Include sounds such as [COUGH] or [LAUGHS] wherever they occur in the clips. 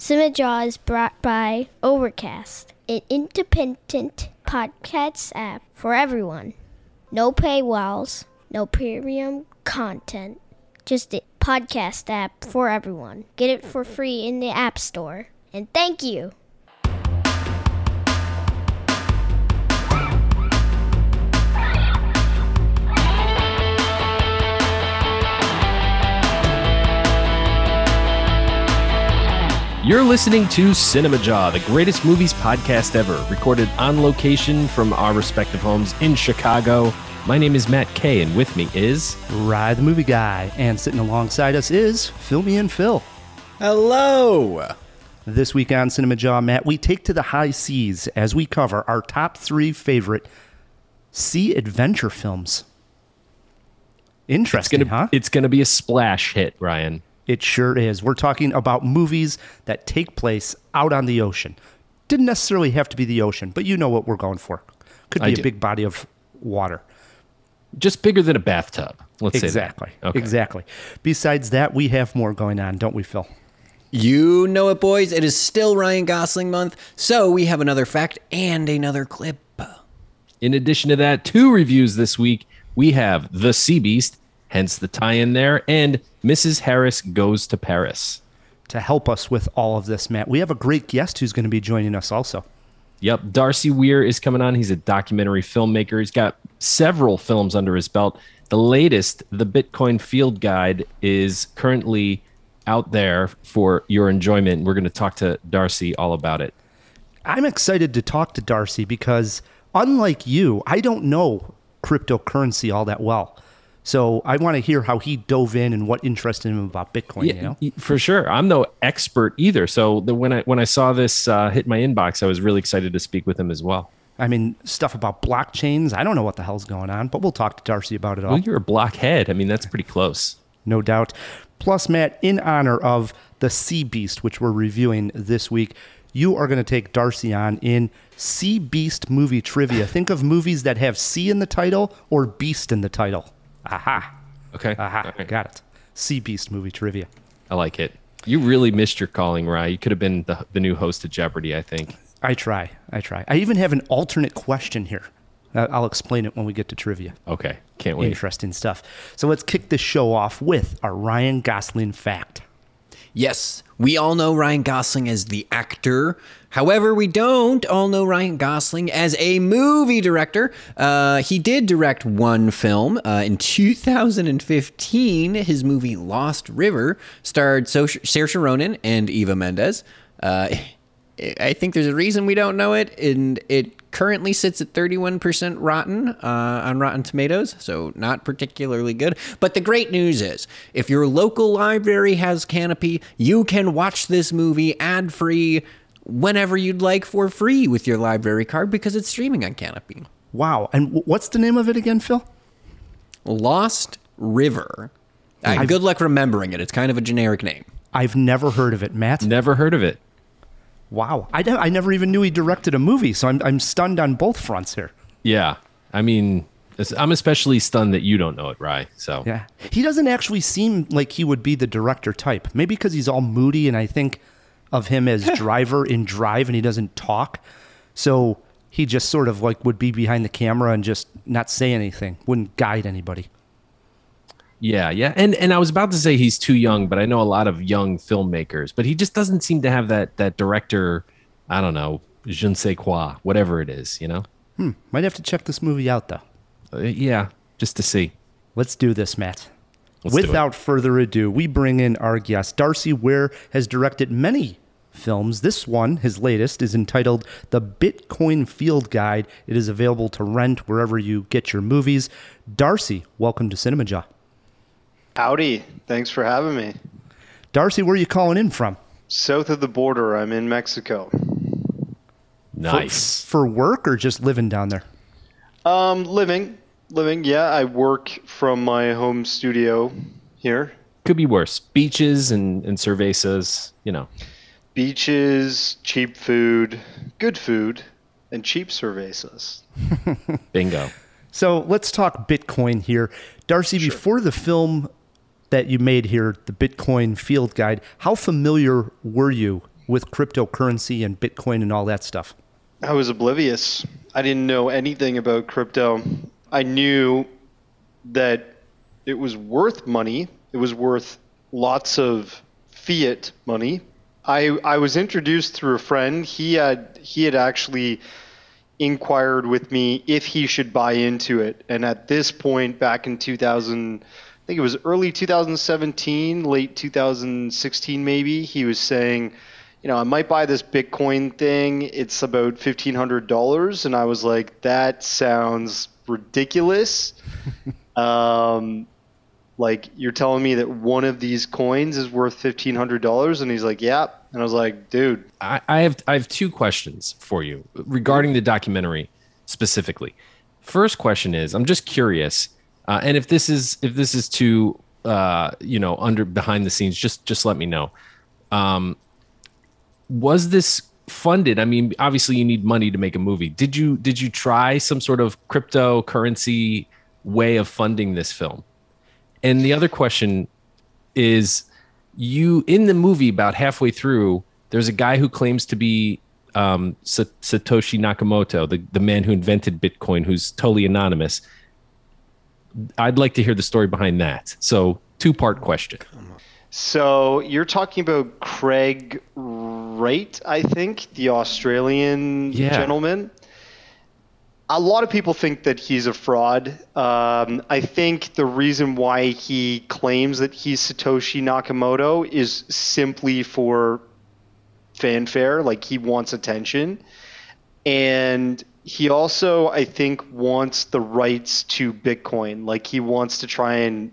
Cinejaw is brought by Overcast, an independent podcast app for everyone. No paywalls, no premium content, just a podcast app for everyone. Get it for free in the App Store. And thank you. You're listening to Cinema Jaw, the greatest movies podcast ever, recorded on location from our respective homes in Chicago. My name is Matt Kay, and with me is Rye the movie guy, and sitting alongside us is Filmy and Phil. Hello. This week on Cinema Jaw, Matt, we take to the high seas as we cover our top three favorite sea adventure films. it's Interesting, gonna huh? it's gonna be a splash hit, Ryan. It sure is. We're talking about movies that take place out on the ocean. Didn't necessarily have to be the ocean, but you know what we're going for. Could be a do. big body of water. Just bigger than a bathtub. Let's say. Exactly. Okay. Exactly. Besides that, we have more going on, don't we, Phil? You know it, boys. It is still Ryan Gosling month, so we have another fact and another clip. In addition to that, two reviews this week. We have The Sea Beast, hence the tie-in there, and Mrs. Harris Goes to Paris. To help us with all of this, Matt, we have a great guest who's going to be joining us also. Yep, Darcy Weir is coming on. He's a documentary filmmaker. He's got several films under his belt. The latest, The Bitcoin Field Guide, is currently out there for your enjoyment. We're going to talk to Darcy all about it. I'm excited to talk to Darcy because, unlike you, I don't know cryptocurrency all that well. So I want to hear how he dove in and what interested him about Bitcoin. you know, for sure. I'm no expert either. So the, when I when I saw this uh, hit my inbox, I was really excited to speak with him as well. I mean, stuff about blockchains. I don't know what the hell's going on, but we'll talk to Darcy about it all. Well, you're a blockhead. I mean, that's pretty close. no doubt. Plus, Matt, in honor of the Sea Beast, which we're reviewing this week, you are going to take Darcy on in Sea Beast movie trivia. Think of movies that have sea in the title or beast in the title. Aha. Okay. Aha. All right. Got it. Sea Beast movie trivia. I like it. You really missed your calling, Rye. You could have been the, the new host of Jeopardy, I think. I try. I try. I even have an alternate question here. I'll explain it when we get to trivia. Okay. Can't wait. Interesting stuff. So let's kick this show off with our Ryan Gosling fact. Yes, we all know Ryan Gosling as the actor. However, we don't all know Ryan Gosling as a movie director. Uh, he did direct one film uh, in 2015. His movie Lost River starred so- Saoirse Ronan and Eva Mendes. Uh, [LAUGHS] I think there's a reason we don't know it, and it currently sits at 31% rotten uh, on Rotten Tomatoes, so not particularly good. But the great news is, if your local library has Kanopy, you can watch this movie ad free whenever you'd like for free with your library card because it's streaming on Kanopy. Wow. And what's the name of it again, Phil? Lost River. Uh, good luck remembering it. It's kind of a generic name. I've never heard of it, Matt. Never heard of it. Wow. I, don't- I never even knew he directed a movie, so I'm, I'm stunned on both fronts here. Yeah. I mean, I'm especially stunned that you don't know it, Rye. So Yeah. He doesn't actually seem like he would be the director type. Maybe because he's all moody, and I think of him as [LAUGHS] driver in Drive, and he doesn't talk. So he just sort of like would be behind the camera and just not say anything, wouldn't guide anybody. Yeah, yeah, and and I was about to say he's too young, but I know a lot of young filmmakers, but he just doesn't seem to have that that director. I don't know, je ne sais quoi, whatever it is, you know. Hmm. Might have to check this movie out, though. Uh, yeah, just to see. Let's do this, Matt. Let's. Without further ado, we bring in our guest. Darcy Weir has directed many films. This one, his latest, is entitled The Bitcoin Field Guide. It is available to rent wherever you get your movies. Darcy, welcome to Cinema Jaw. Howdy. Thanks for having me. Darcy, where are you calling in from? South of the border, I'm in Mexico. Nice. For work or just living down there? Um, living, living. Yeah, I work from my home studio here. Could be worse. Beaches and and cervezas, you know. Beaches, cheap food, good food, and cheap cervezas. [LAUGHS] Bingo. So let's talk Bitcoin here. Darcy, before the film that you made here, the Bitcoin Field Guide, how familiar were you with cryptocurrency and Bitcoin and all that stuff? I was oblivious. I didn't know anything about crypto. I knew that it was worth money. It was worth lots of fiat money. I I was introduced through a friend. He had he had actually inquired with me if he should buy into it. And at this point back in 2000 I think it was early 2017, late 2016 maybe, he was saying you know, I might buy this Bitcoin thing. It's about fifteen hundred dollars, and I was like, that sounds ridiculous. [LAUGHS] um, like you're telling me that one of these coins is worth fifteen hundred dollars, and he's like, yeah. And I was like, dude, I, I have I have two questions for you regarding the documentary specifically. First question is, I'm just curious, uh, and if this is if this is too uh, you know under behind the scenes, just just let me know. Um, was this funded? I mean, obviously you need money to make a movie. Did you did you try some sort of cryptocurrency way of funding this film? And the other question is you in the movie about halfway through there's a guy who claims to be um, Satoshi Nakamoto, the, the man who invented Bitcoin, who's totally anonymous. I'd like to hear the story behind that. So, two part question. So, you're talking about Craig Wright, I think, the Australian Yeah. gentleman. A lot of people think that he's a fraud. Um, I think the reason why he claims that he's Satoshi Nakamoto is simply for fanfare, like he wants attention. And he also, I think, wants the rights to Bitcoin. Like he wants to try and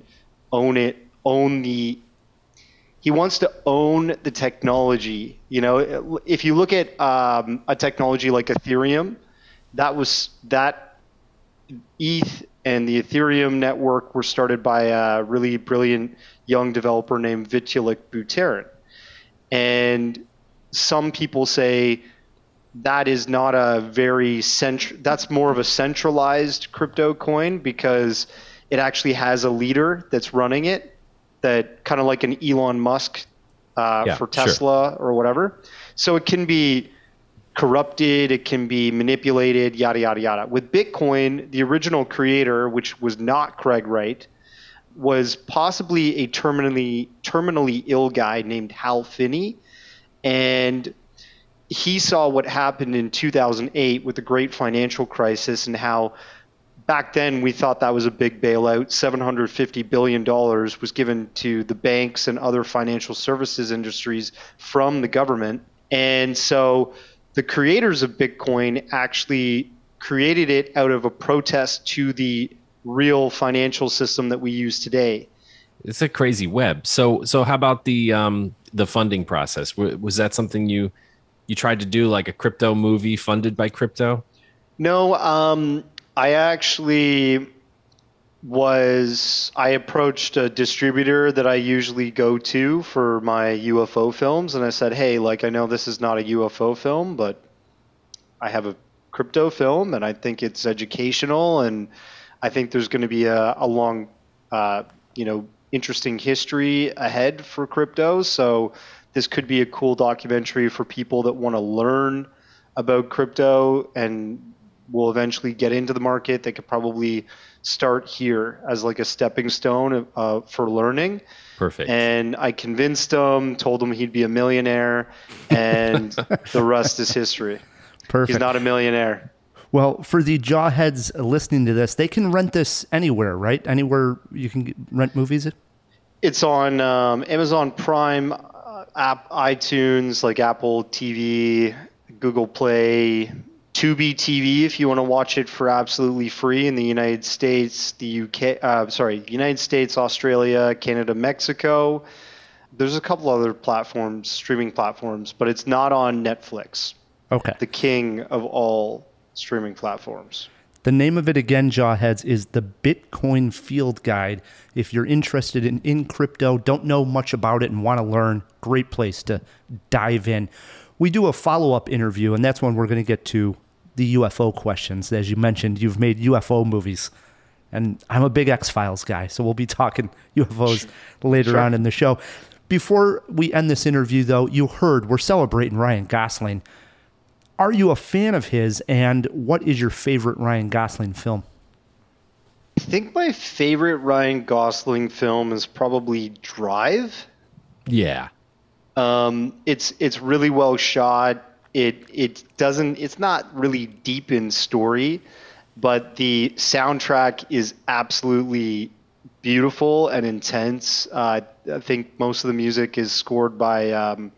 own it, own the he wants to own the technology. You know, if you look at um, a technology like Ethereum, that was that ETH and the Ethereum network were started by a really brilliant young developer named Vitalik Buterin. And some people say that is not a very central, that's more of a centralized crypto coin because it actually has a leader that's running it that kind of like an Elon Musk uh, Yeah, for sure. Tesla or whatever. So it can be corrupted, it can be manipulated, yada yada yada. With Bitcoin, the original creator, which was not Craig Wright, was possibly a terminally terminally ill guy named Hal Finney, and he saw what happened in 2008 with the great financial crisis and how back then we thought that was a big bailout 750 billion dollars was given to the banks and other financial services industries from the government and so the creators of bitcoin actually created it out of a protest to the real financial system that we use today It's a crazy web. So so how about the um the funding process? W- Was that something you you tried to do like a crypto movie funded by crypto? No, um, I actually was. I approached a distributor that I usually go to for my UFO films, and I said, "Hey, like I know this is not a UFO film, but I have a crypto film, and I think it's educational, and I think there's going to be a, a long, uh, you know, interesting history ahead for crypto. So this could be a cool documentary for people that want to learn about crypto and will eventually get into the market. They could probably start here as like a stepping stone uh, for learning. Perfect. And I convinced him, told him he'd be a millionaire, and [LAUGHS] the rest is history. Perfect. He's not a millionaire. Well, for the jawheads listening to this, they can rent this anywhere, right? Anywhere you can rent movies. It's on um, Amazon Prime, uh, app, iTunes, like Apple TV, Google Play, Tubi TV if you want to watch it for absolutely free in the United States, the UK, uh, sorry, United States, Australia, Canada, Mexico. There's a couple other platforms, streaming platforms, but it's not on Netflix, Okay. the king of all streaming platforms. The name of it again, Jawheads, is the Bitcoin Field Guide. If you're interested in, in crypto, don't know much about it, and want to learn, great place to dive in. We do a follow up interview, and that's when we're going to get to the UFO questions. As you mentioned, you've made UFO movies, and I'm a big X Files guy, so we'll be talking [LAUGHS] UFOs later Sure. on in the show. Before we end this interview, though, you heard we're celebrating Ryan Gosling. Are you a fan of his, and what is your favorite Ryan Gosling film? I think my favorite Ryan Gosling film is probably Drive. Yeah. Um, it's it's really well shot. It it doesn't. It's not really deep in story, but the soundtrack is absolutely beautiful and intense. Uh, I think most of the music is scored by um,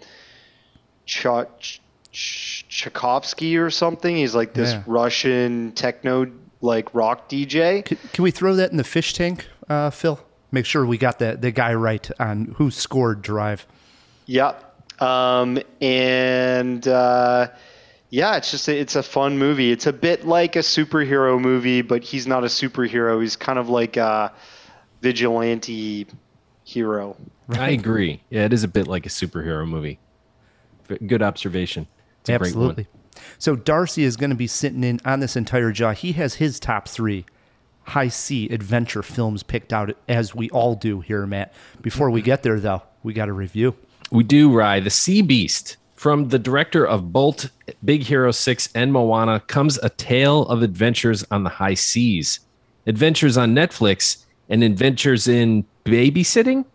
Ch- Ch- Tchaikovsky or something. He's like this Yeah. Russian techno like rock DJ. Can, can we throw that in the fish tank, uh, Phil? Make sure we got the, the guy right on who scored Drive. Yep. Um, and uh, yeah, it's just a, it's a fun movie. It's a bit like a superhero movie, but he's not a superhero. He's kind of like a vigilante hero. I agree. Yeah, it is a bit like a superhero movie. Good observation. It's a great one. Absolutely. So Darcy is going to be sitting in on this entire jaw. He has his top three high sea adventure films picked out, as we all do here, Matt. Before we get there, though, we got a review. We do, Rye. The Sea Beast. From the director of Bolt, Big Hero 6, and Moana comes a tale of adventures on the high seas. Adventures on Netflix and adventures in babysitting?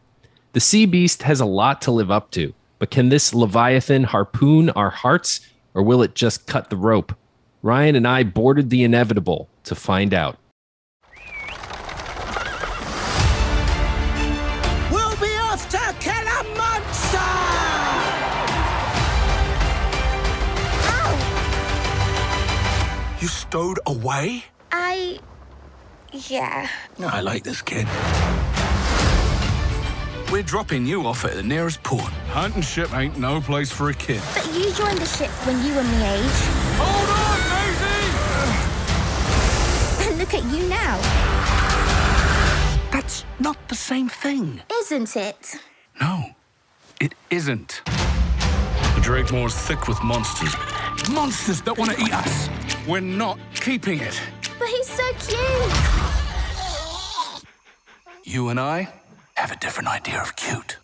The Sea Beast has a lot to live up to, but can this Leviathan harpoon our hearts, or will it just cut the rope? Ryan and I boarded the inevitable to find out. Stowed away? I. Yeah. I like this kid. We're dropping you off at the nearest port. Hunting ship ain't no place for a kid. But you joined the ship when you were my age. Hold on, Maisie! And [LAUGHS] look at you now. That's not the same thing. Isn't it? No, it isn't. The Drakemoor's thick with monsters. Monsters that want to eat us. We're not keeping it. But he's so cute. You and I have a different idea of cute.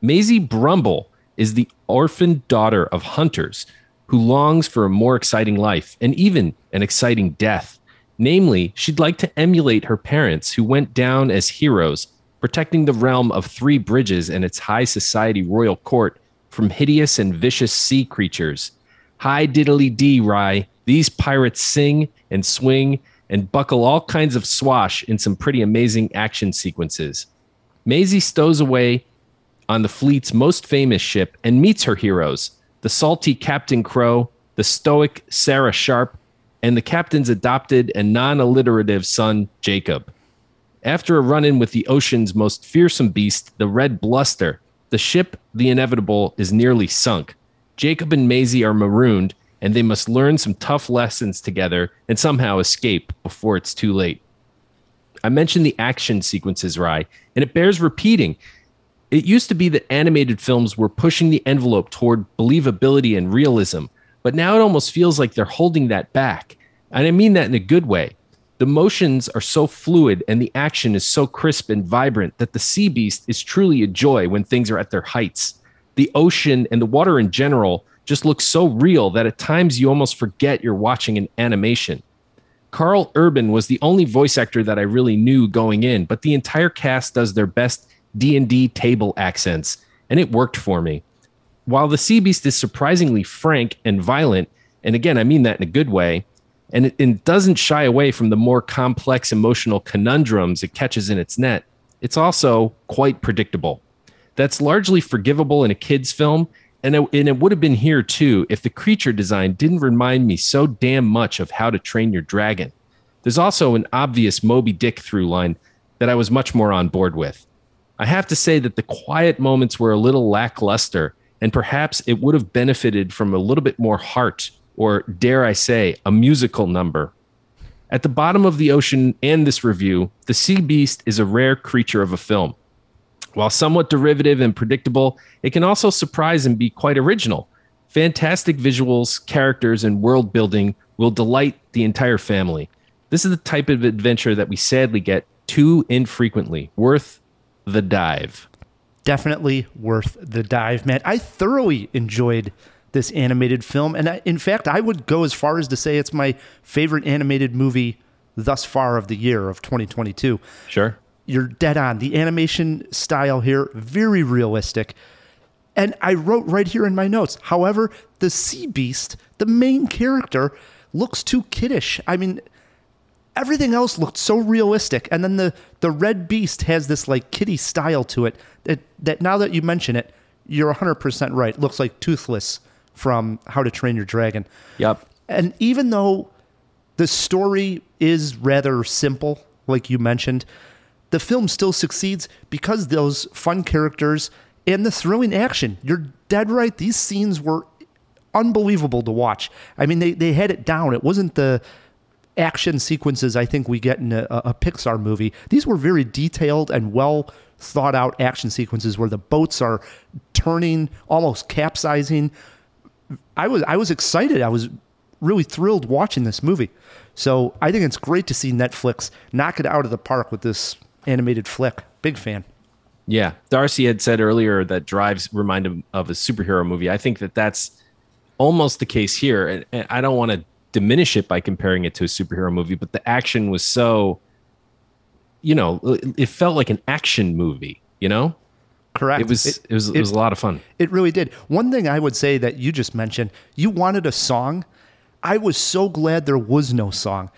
Maisie Brumble is the orphaned daughter of hunters who longs for a more exciting life and even an exciting death. Namely, she'd like to emulate her parents who went down as heroes, protecting the realm of three bridges and its high society royal court from hideous and vicious sea creatures. Hi diddly dee, Rye. These pirates sing and swing and buckle all kinds of swash in some pretty amazing action sequences. Maisie stows away on the fleet's most famous ship and meets her heroes the salty Captain Crow, the stoic Sarah Sharp, and the captain's adopted and non alliterative son, Jacob. After a run in with the ocean's most fearsome beast, the Red Bluster, the ship, the inevitable, is nearly sunk. Jacob and Maisie are marooned, and they must learn some tough lessons together and somehow escape before it's too late. I mentioned the action sequences, Rye, and it bears repeating. It used to be that animated films were pushing the envelope toward believability and realism, but now it almost feels like they're holding that back. And I mean that in a good way. The motions are so fluid and the action is so crisp and vibrant that the Sea Beast is truly a joy when things are at their heights. The ocean and the water in general just look so real that at times you almost forget you're watching an animation. Karl Urban was the only voice actor that I really knew going in, but the entire cast does their best D&D table accents, and it worked for me. While the Sea Beast is surprisingly frank and violent, and again, I mean that in a good way, and it, it doesn't shy away from the more complex emotional conundrums it catches in its net, it's also quite predictable. That's largely forgivable in a kid's film, and it, and it would have been here too if the creature design didn't remind me so damn much of How to Train Your Dragon. There's also an obvious Moby Dick through line that I was much more on board with. I have to say that the quiet moments were a little lackluster, and perhaps it would have benefited from a little bit more heart, or dare I say, a musical number. At the bottom of the ocean and this review, the sea beast is a rare creature of a film. While somewhat derivative and predictable, it can also surprise and be quite original. Fantastic visuals, characters, and world building will delight the entire family. This is the type of adventure that we sadly get too infrequently, worth the dive. definitely worth the dive, man. I thoroughly enjoyed this animated film, and I, in fact, I would go as far as to say it's my favorite animated movie thus far of the year of 2022. Sure. You're dead on. The animation style here, very realistic. And I wrote right here in my notes. However, the sea beast, the main character, looks too kiddish. I mean, everything else looked so realistic, and then the the red beast has this like kitty style to it. That that now that you mention it, you're 100 percent right. Looks like Toothless from How to Train Your Dragon. Yep. And even though the story is rather simple, like you mentioned, the film still succeeds because those fun characters and the thrilling action. You're dead right. These scenes were unbelievable to watch. I mean, they, they had it down. It wasn't the action sequences I think we get in a, a Pixar movie. These were very detailed and well thought out action sequences where the boats are turning, almost capsizing. I was I was excited. I was really thrilled watching this movie. So I think it's great to see Netflix knock it out of the park with this animated flick. Big fan. Yeah, Darcy had said earlier that drives remind him of a superhero movie. I think that that's almost the case here, and, and I don't want to diminish it by comparing it to a superhero movie, but the action was so, you know, it felt like an action movie. You know, Correct. it was it, was it, was a lot of fun. It really did. One thing I would say that you just mentioned, you wanted a song. I was so glad there was no song.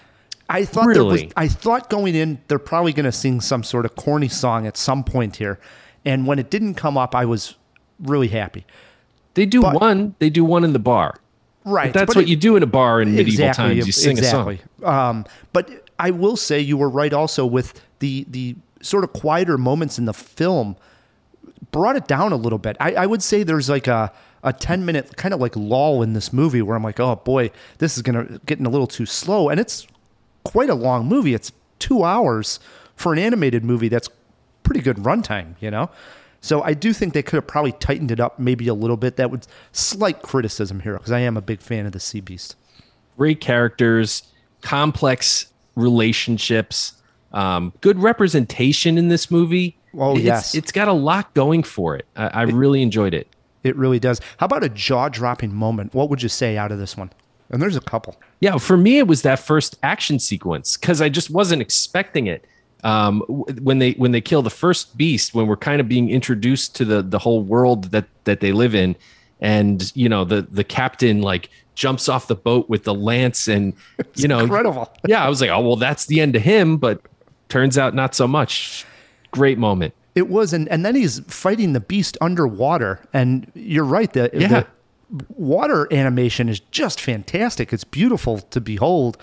I thought there was I thought going in they're probably going to sing some sort of corny song at some point here. And when it didn't come up, I was really happy. They do But- one. They do one in the bar. Right. But that's but what it- you do in a bar in medieval exactly, times. You sing exactly. a song. Um, but I will say you were right also with the the sort of quieter moments in the film brought it down a little bit. I, I would say there's like a a 10 minute kind of like lull in this movie where I'm like, oh boy, this is gonna getting a little too slow. And it's quite a long movie. It's two hours for an animated movie that's pretty good runtime, you know? So I do think they could have probably tightened it up maybe a little bit. That would slight criticism here because I am a big fan of the Sea Beast. Great characters, complex relationships, um, good representation in this movie. Oh, it's, yes. it's got a lot going for it. I, I really enjoyed it. It really does. How about a jaw dropping moment? What would you say out of this one? And there's a couple. Yeah, for me, it was that first action sequence because I just wasn't expecting it. Um, when they when they kill the first beast, when we're kind of being introduced to the the whole world that that they live in, and you know the the captain like jumps off the boat with the lance, and [LAUGHS] you know, incredible. [LAUGHS] yeah, I was like, oh well, that's the end of him, but turns out not so much. Great moment. It was, and, and then he's fighting the beast underwater. And you're right, that Yeah. the water animation is just fantastic. It's beautiful to behold.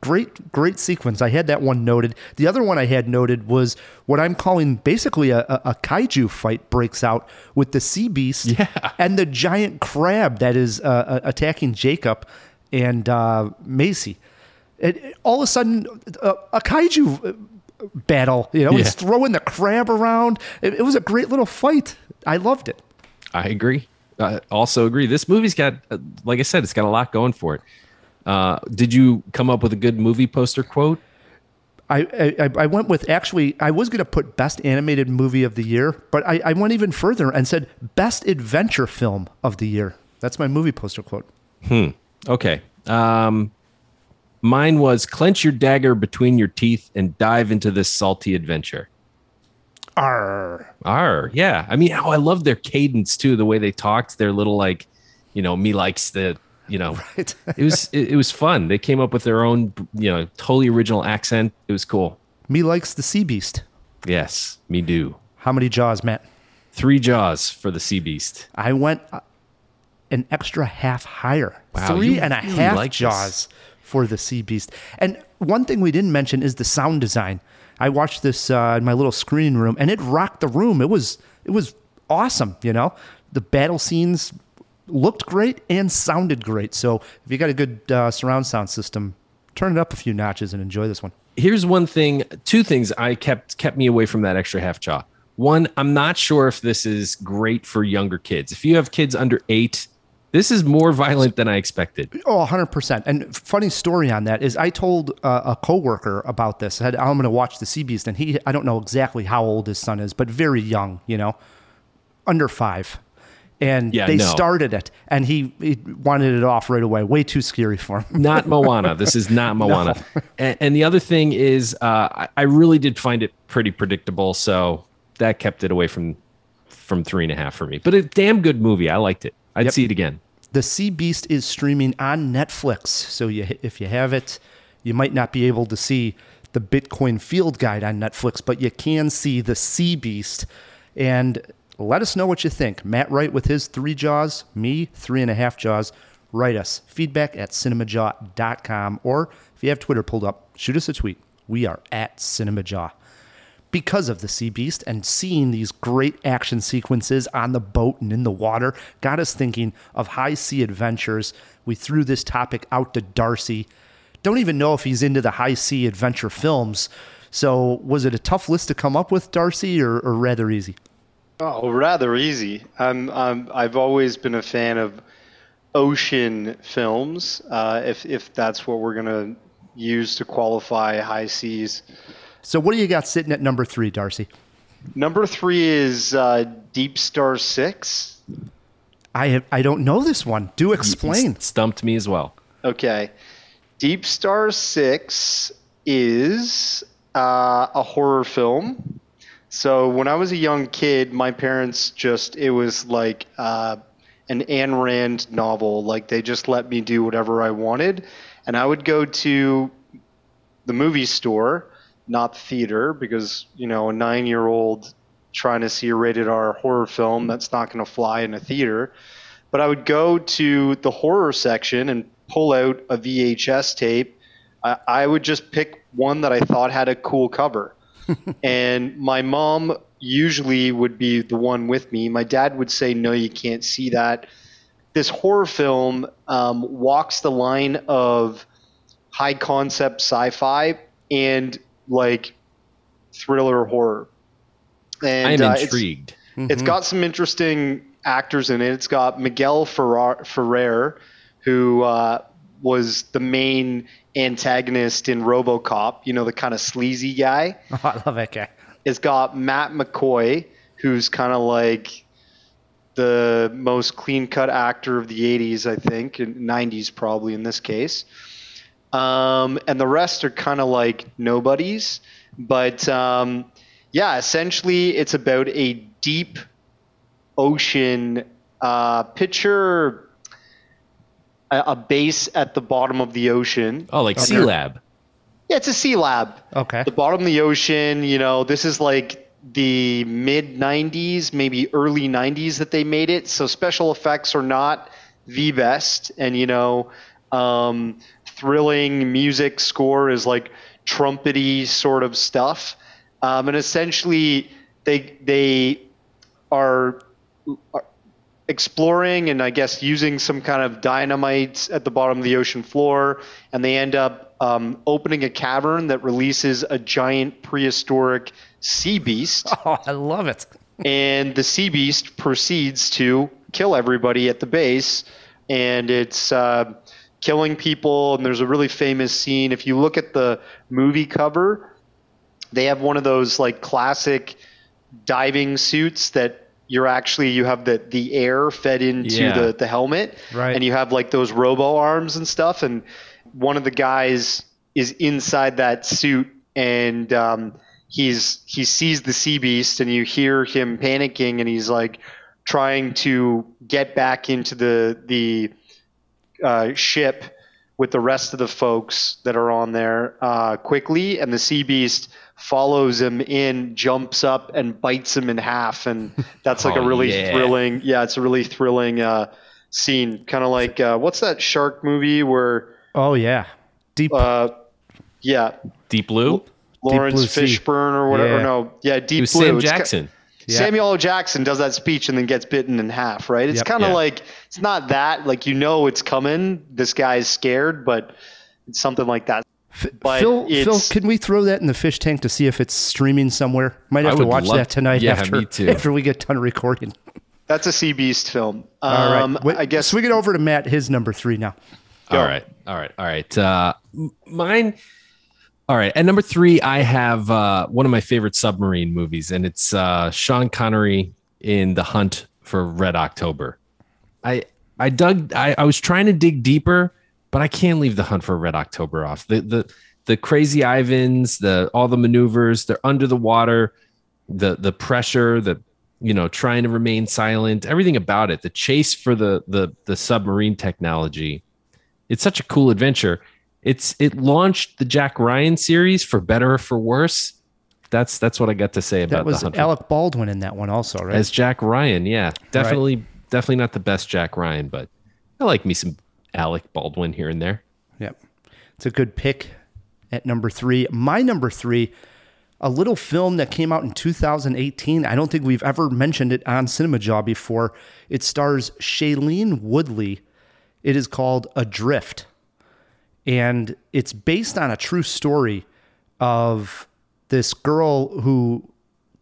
Great, great sequence. I had that one noted. The other one I had noted was what I'm calling basically a, a, a kaiju fight breaks out with the sea beast Yeah. and the giant crab that is uh, uh, attacking Jacob and uh, Maisie. It, it- all of a sudden, uh, a kaiju uh, battle. You know, Yeah. he's throwing the crab around. It, it was a great little fight. I loved it. I agree. I also agree. This movie's got, uh, like I said, it's got a lot going for it. Uh, did you come up with a good movie poster quote? I, I, I went with actually, I was going to put best animated movie of the year, but I, I went even further and said best adventure film of the year. That's my movie poster quote. Hmm. Okay. Um, mine was clench your dagger between your teeth and dive into this salty adventure. Arr. Arr, yeah. I mean, oh, I love their cadence too. The way they talked, their little like, you know, me likes the, you know, [LAUGHS] Right. it was it, it was fun. They came up with their own, you know, totally original accent. It was cool. Me likes the sea beast. Yes, me do. How many jaws, Matt? Three jaws for the sea beast. I went uh, an extra half higher. Wow, Three and a really half like this. jaws for the sea beast. And one thing we didn't mention is the sound design. I watched this uh, in my little screening room, and it rocked the room. It was it was awesome. You know, the battle scenes looked great and sounded great. So if you got a good uh, surround sound system, turn it up a few notches and enjoy this one. here's one thing two things i kept kept me away from that extra half jaw one i'm not sure if this is great for younger kids if you have kids under eight this is more violent than i expected Oh, 100%. And funny story on that is I told uh, a coworker about this. I said, I'm going to watch The Sea Beast. And he, I don't know exactly how old his son is, but very young, you know, under five. And Yeah, they no. started it, and he, he wanted it off right away. Way too scary for him. not [LAUGHS] Moana. This is not Moana. And, and the other thing is, uh, I, I really did find it pretty predictable, so that kept it away from from three and a half for me. But a damn good movie. I liked it. I'd see it again. The Sea Beast is streaming on Netflix, so you, if you have it, you might not be able to see the Bitcoin Field Guide on Netflix, but you can see the Sea Beast. And let us know what you think. Matt Wright with his three jaws, me three and a half jaws. Write us feedback at cinemajaw.com, or if you have Twitter pulled up, shoot us a tweet. We are at cinemajaw because of the Sea Beast and seeing these great action sequences on the boat and in the water got us thinking of high sea adventures. We threw this topic out to Darcy. Don't even know if he's into the high sea adventure films. So, was it a tough list to come up with, Darcy, or, or rather easy? Oh, rather easy. I'm, I'm I've always been a fan of ocean films. Uh, if if that's what we're gonna use to qualify high seas. So, what do you got sitting at number three, Darcy? Number three is uh, Deep Star Six. I have, I don't know this one. Do explain. Stumped me as well. Okay, Deep Star Six is uh, a horror film. So when I was a young kid, my parents just it was like uh, an Ayn Rand novel. Like they just let me do whatever I wanted, and I would go to the movie store, not theater, because you know a nine-year-old trying to see a rated R horror film that's not going to fly in a theater. But I would go to the horror section and pull out a VHS tape. I, I would just pick one that I thought had a cool cover. [LAUGHS] and my mom usually would be the one with me. My dad would say, "No, you can't see that." This horror film um, walks the line of high concept sci-fi and like thriller horror. And I'm uh, it's- intrigued. it's got some interesting actors in it. It's got Miguel Ferrar- Ferrer, who uh, was the main antagonist in RoboCop. You know, the kind of sleazy guy. [LAUGHS] Oh, I love that guy. It's got Matt McCoy, who's kind of like the most clean-cut actor of the '80s, I think, and '90s probably in this case. Um, and the rest are kind of like nobodies. But um, yeah, essentially, it's about a deep ocean uh, picture a, a base at the bottom of the ocean. Oh, like Sea Lab. Yeah, it's a sea lab. Okay. The bottom of the ocean, you know, this is like the mid 90s, maybe early 90s that they made it. So special effects are not the best. And, you know, um, thrilling music score is like trumpety sort of stuff. Um, and essentially, they, they are, are exploring and I guess using some kind of dynamite at the bottom of the ocean floor, and they end up um, opening a cavern that releases a giant prehistoric sea beast, [LAUGHS] Oh, I love it. and the sea beast proceeds to kill everybody at the base, and it's uh, killing people. And there's a really famous scene. If you look at the movie cover, they have one of those like classic diving suits that you're actually you have the the air fed into Yeah. the the helmet Right. and you have like those robo arms and stuff and one of the guys is inside that suit and um, he's he sees the sea beast and you hear him panicking and he's like trying to get back into the the uh, ship with the rest of the folks that are on there uh, quickly, and the sea beast follows him in, jumps up, and bites him in half, and [LAUGHS] that's like a Oh, really yeah. thrilling. Yeah, it's a really thrilling uh, scene, kind of like uh, what's that shark movie where? Oh yeah. Deep. Uh, yeah, Deep Blue. Laurence Blue Sea. Fishburne or whatever. Yeah. No, yeah, Deep Blue. Sam It's Jackson. Yeah. Samuel L. Jackson does that speech and then gets bitten in half, right? It's Yep. kind of Yeah. like it's not that like you know it's coming. This guy's scared, but it's something like that. but Phil, Phil, can we throw that in the fish tank to see if it's streaming somewhere? Might I have to watch love- that tonight yeah, after [LAUGHS] after we get done recording. That's a Sea Beast film. All right. Um, Wait, I guess swing it over to Matt. His number three now. Go. All right. All right. All right. Uh, mine. All right. And number three, I have uh, one of my favorite submarine movies, and it's uh, Sean Connery in the hunt for Red October. I I dug I, I was trying to dig deeper, but I can't leave the hunt for Red October off. The the the crazy Ivans, the all the maneuvers, they're under the water, the the pressure, the you know, trying to remain silent, everything about it, the chase for the the the submarine technology. It's such a cool adventure. It's it launched the Jack Ryan series for better or for worse. That's that's what I got to say about That was the Alec Baldwin in that one also, right? as Jack Ryan. Yeah, definitely, definitely not the best Jack Ryan, but I like me some Alec Baldwin here and there. Yep. It's a good pick at number three. My number three, a little film that came out in 2018. I don't think we've ever mentioned it on Cinema Jaw before. It stars Shailene Woodley. It is called Adrift. And it's based on a true story of this girl who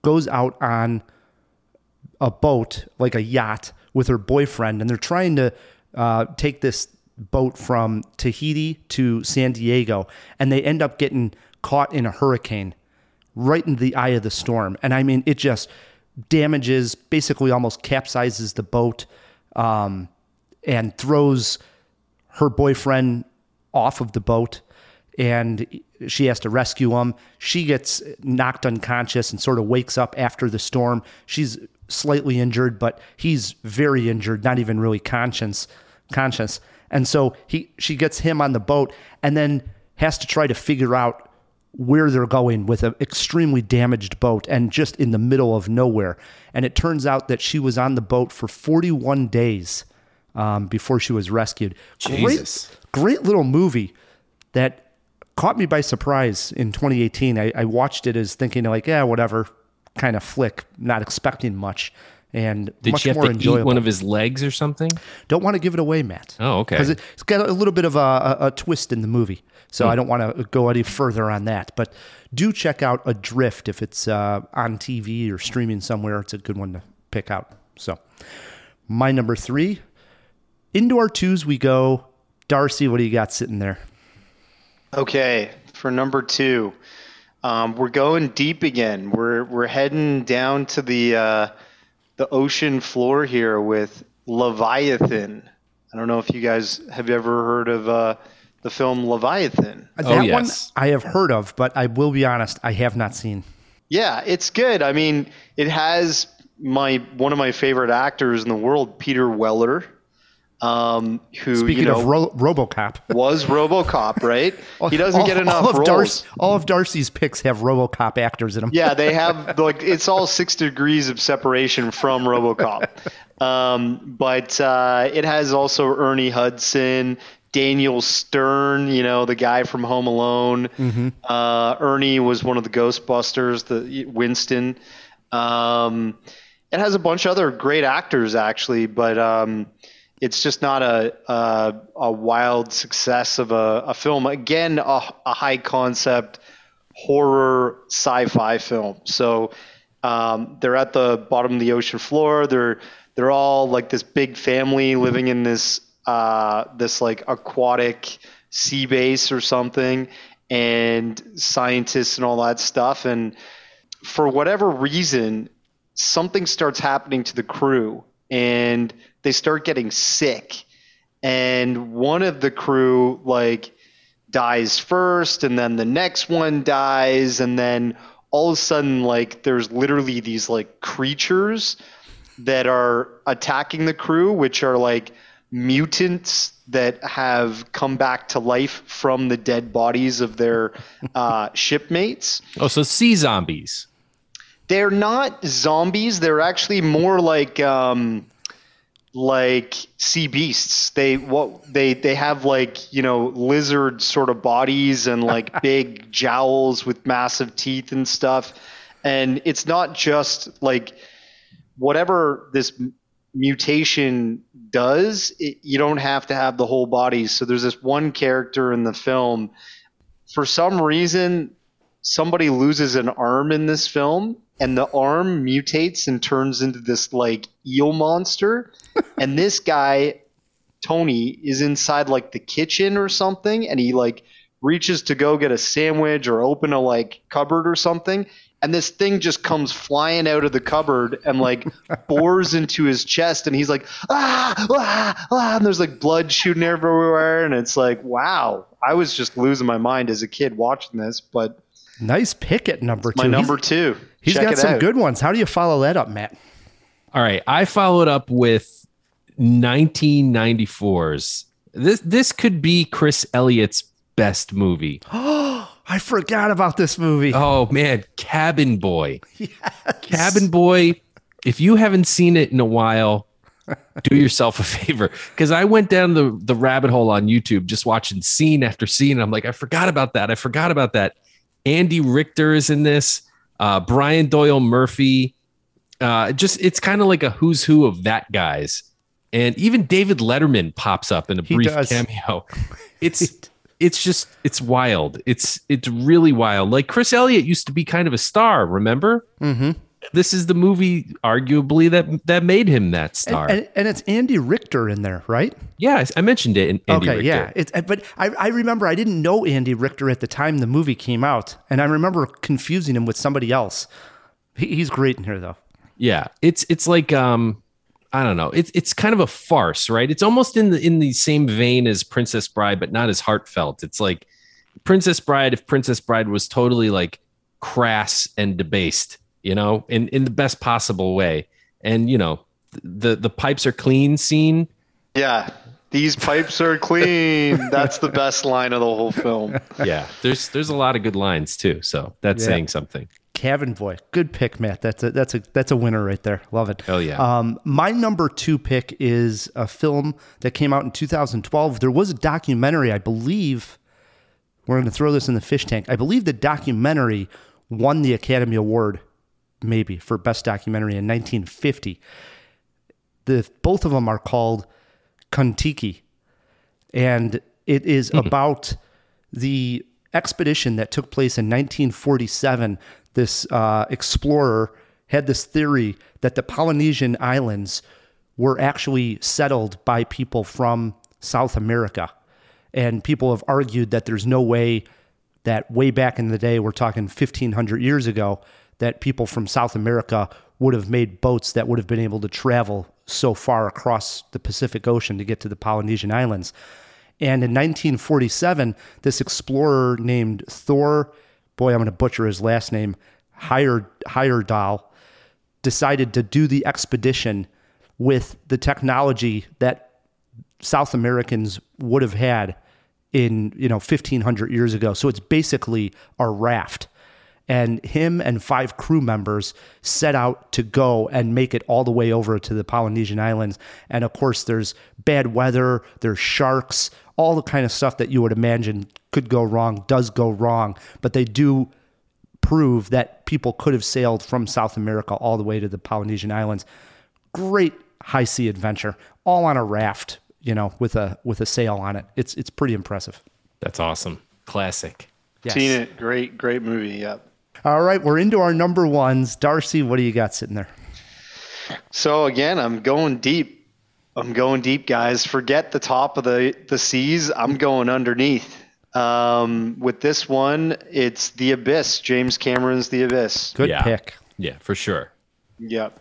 goes out on a boat, like a yacht, with her boyfriend, and they're trying to uh, take this boat from Tahiti to San Diego, and they end up getting caught in a hurricane right in the eye of the storm. And I mean, it just damages, basically almost capsizes the boat, um, and throws her boyfriend off of the boat and she has to rescue him. She gets knocked unconscious and sort of wakes up after the storm. She's slightly injured, but he's very injured, not even really conscious conscious. And so he she gets him on the boat and then has to try to figure out where they're going with an extremely damaged boat and just in the middle of nowhere. And it turns out that she was on the boat for 41 days um, before she was rescued. Jesus. Great, great little movie that caught me by surprise in 2018. I, I watched it as thinking like, yeah, whatever kind of flick, not expecting much, and Did much she have more to enjoyable. eat one of his legs or something? Don't want to give it away, Matt. Oh, okay. Because it's got a little bit of a, a, a twist in the movie, so I don't want to go any further on that. But do check out Adrift if it's uh, on TV or streaming somewhere. It's a good one to pick out. So, my number three, into our twos we go. Darcy, what do you got sitting there? Okay, for number two, um, we're going deep again. We're we're heading down to the uh, the ocean floor here with Leviathan. I don't know if you guys have ever heard of uh, the film Leviathan. that Oh, one yes. I have heard of, but I will be honest, I have not seen. Yeah, it's good. I mean, it has my one of my favorite actors in the world, Peter Weller, um, who Speaking you know of Ro- RoboCop, [LAUGHS] was RoboCop, right? He doesn't all, get enough all of roles. Darcy, all of Darcy's picks have RoboCop actors in them. Yeah, they have [LAUGHS] like it's all six degrees of separation from RoboCop. Um, but uh, it has also Ernie Hudson, Daniel Stern, you know, the guy from Home Alone. Uh, Ernie was one of the Ghostbusters, the Winston. Um, it has a bunch of other great actors actually, but um, it's just not a a, a wild success of a, a film. Again, a, a high concept horror sci-fi film. So um, they're at the bottom of the ocean floor. They're they're all like this big family living in this uh, this like aquatic sea base or something, and scientists and all that stuff. And for whatever reason, something starts happening to the crew, and they start getting sick. And one of the crew like dies first and then the next one dies and then all of a sudden like there's literally these like creatures that are attacking the crew which are like mutants that have come back to life from the dead bodies of their [LAUGHS] uh, shipmates Oh, so sea zombies. they're not zombies they're actually more like um like sea beasts. They what they they have like you know lizard sort of bodies and like [LAUGHS] big jowls with massive teeth and stuff. And it's not just like whatever this mutation does it, you don't have to have the whole body. So there's this one character in the film. For some reason somebody loses an arm in this film and the arm mutates and turns into this like eel monster. [LAUGHS] And this guy tony is inside like the kitchen or something and he like reaches to go get a sandwich or open a like cupboard or something. And this thing just comes flying out of the cupboard and like [LAUGHS] bores into his chest, and he's like, ah, ah, ah, and there's like blood shooting everywhere, and it's like, wow, I was just losing my mind as a kid watching this, but Nice pick at number two. my He's- number two. He's Check got it some out. good ones. How do you follow that up, Matt? All right, I followed up with 1994's. This this could be Chris Elliott's best movie. Oh, [GASPS] I forgot about this movie. Oh man, Cabin Boy. Yes. Cabin Boy. If you haven't seen it in a while, do yourself a favor because I went down the the rabbit hole on YouTube just watching scene after scene. I'm like, I forgot about that. I forgot about that. Andy Richter is in this. Uh, Brian Doyle Murphy. Uh, just it's kind of like a who's who of that guys. And even David Letterman pops up in a brief cameo. [LAUGHS] It's it's just it's wild. It's it's really wild. Like Chris Elliott used to be kind of a star, remember? Mm-hmm. This is the movie, arguably that that made him that star. And, and it's Andy Richter in there, right? yeah, I- mentioned it in Andy okay, Richter. yeah. It's but I, I remember I didn't know Andy Richter at the time the movie came out, and I remember confusing him with somebody else. He, he's great in here though. Yeah, it's it's like um I don't know. It's it's kind of a farce, right? It's almost in the in the same vein as Princess Bride, but not as heartfelt. It's like Princess Bride if Princess Bride was totally like crass and debased, you know, in in the best possible way. And you know, the the pipes are clean scene. Yeah, these pipes are clean. [LAUGHS] That's the best line of the whole film. Yeah, there's there's a lot of good lines too. So that's Yeah. saying something. Cabin Boy, good pick, Matt. That's a that's a that's a winner right there. Love it. Hell yeah. Um, my number two pick is a film that came out in 2012. There was a documentary, I believe. We're going to throw this in the fish tank. I believe the documentary won the Academy Award, maybe for best documentary in 1950. The both of them are called Kon-Tiki, and it is about the expedition that took place in 1947. This uh, explorer had this theory that the Polynesian islands were actually settled by people from South America. And people have argued that there's no way that way back in the day, we're talking 1500 years ago, that people from South America would have made boats that would have been able to travel so far across the Pacific Ocean to get to the Polynesian islands. And in 1947, this explorer named Thor, boy, I'm going to butcher his last name, Heyerdahl, decided to do the expedition with the technology that South Americans would have had in you know 1500 years ago. So it's basically a raft. And him and five crew members set out to go and make it all the way over to the Polynesian islands. And of course, there's bad weather, there's sharks, all the kind of stuff that you would imagine could go wrong does go wrong. But they do prove that people could have sailed from South America all the way to the Polynesian islands. Great high sea adventure, all on a raft, you know, with a with a sail on it. It's it's pretty impressive. That's awesome. Classic. Yes. Seen it. Great, great movie. Yep. All right, we're into our number ones. Darcy, what do you got sitting there? So again, I'm going deep. I'm going deep, guys. Forget the top of the the seas. I'm going underneath. Um, with this one, it's The Abyss. James Cameron's The Abyss. Good Yeah. pick. Yeah, for sure. Yep.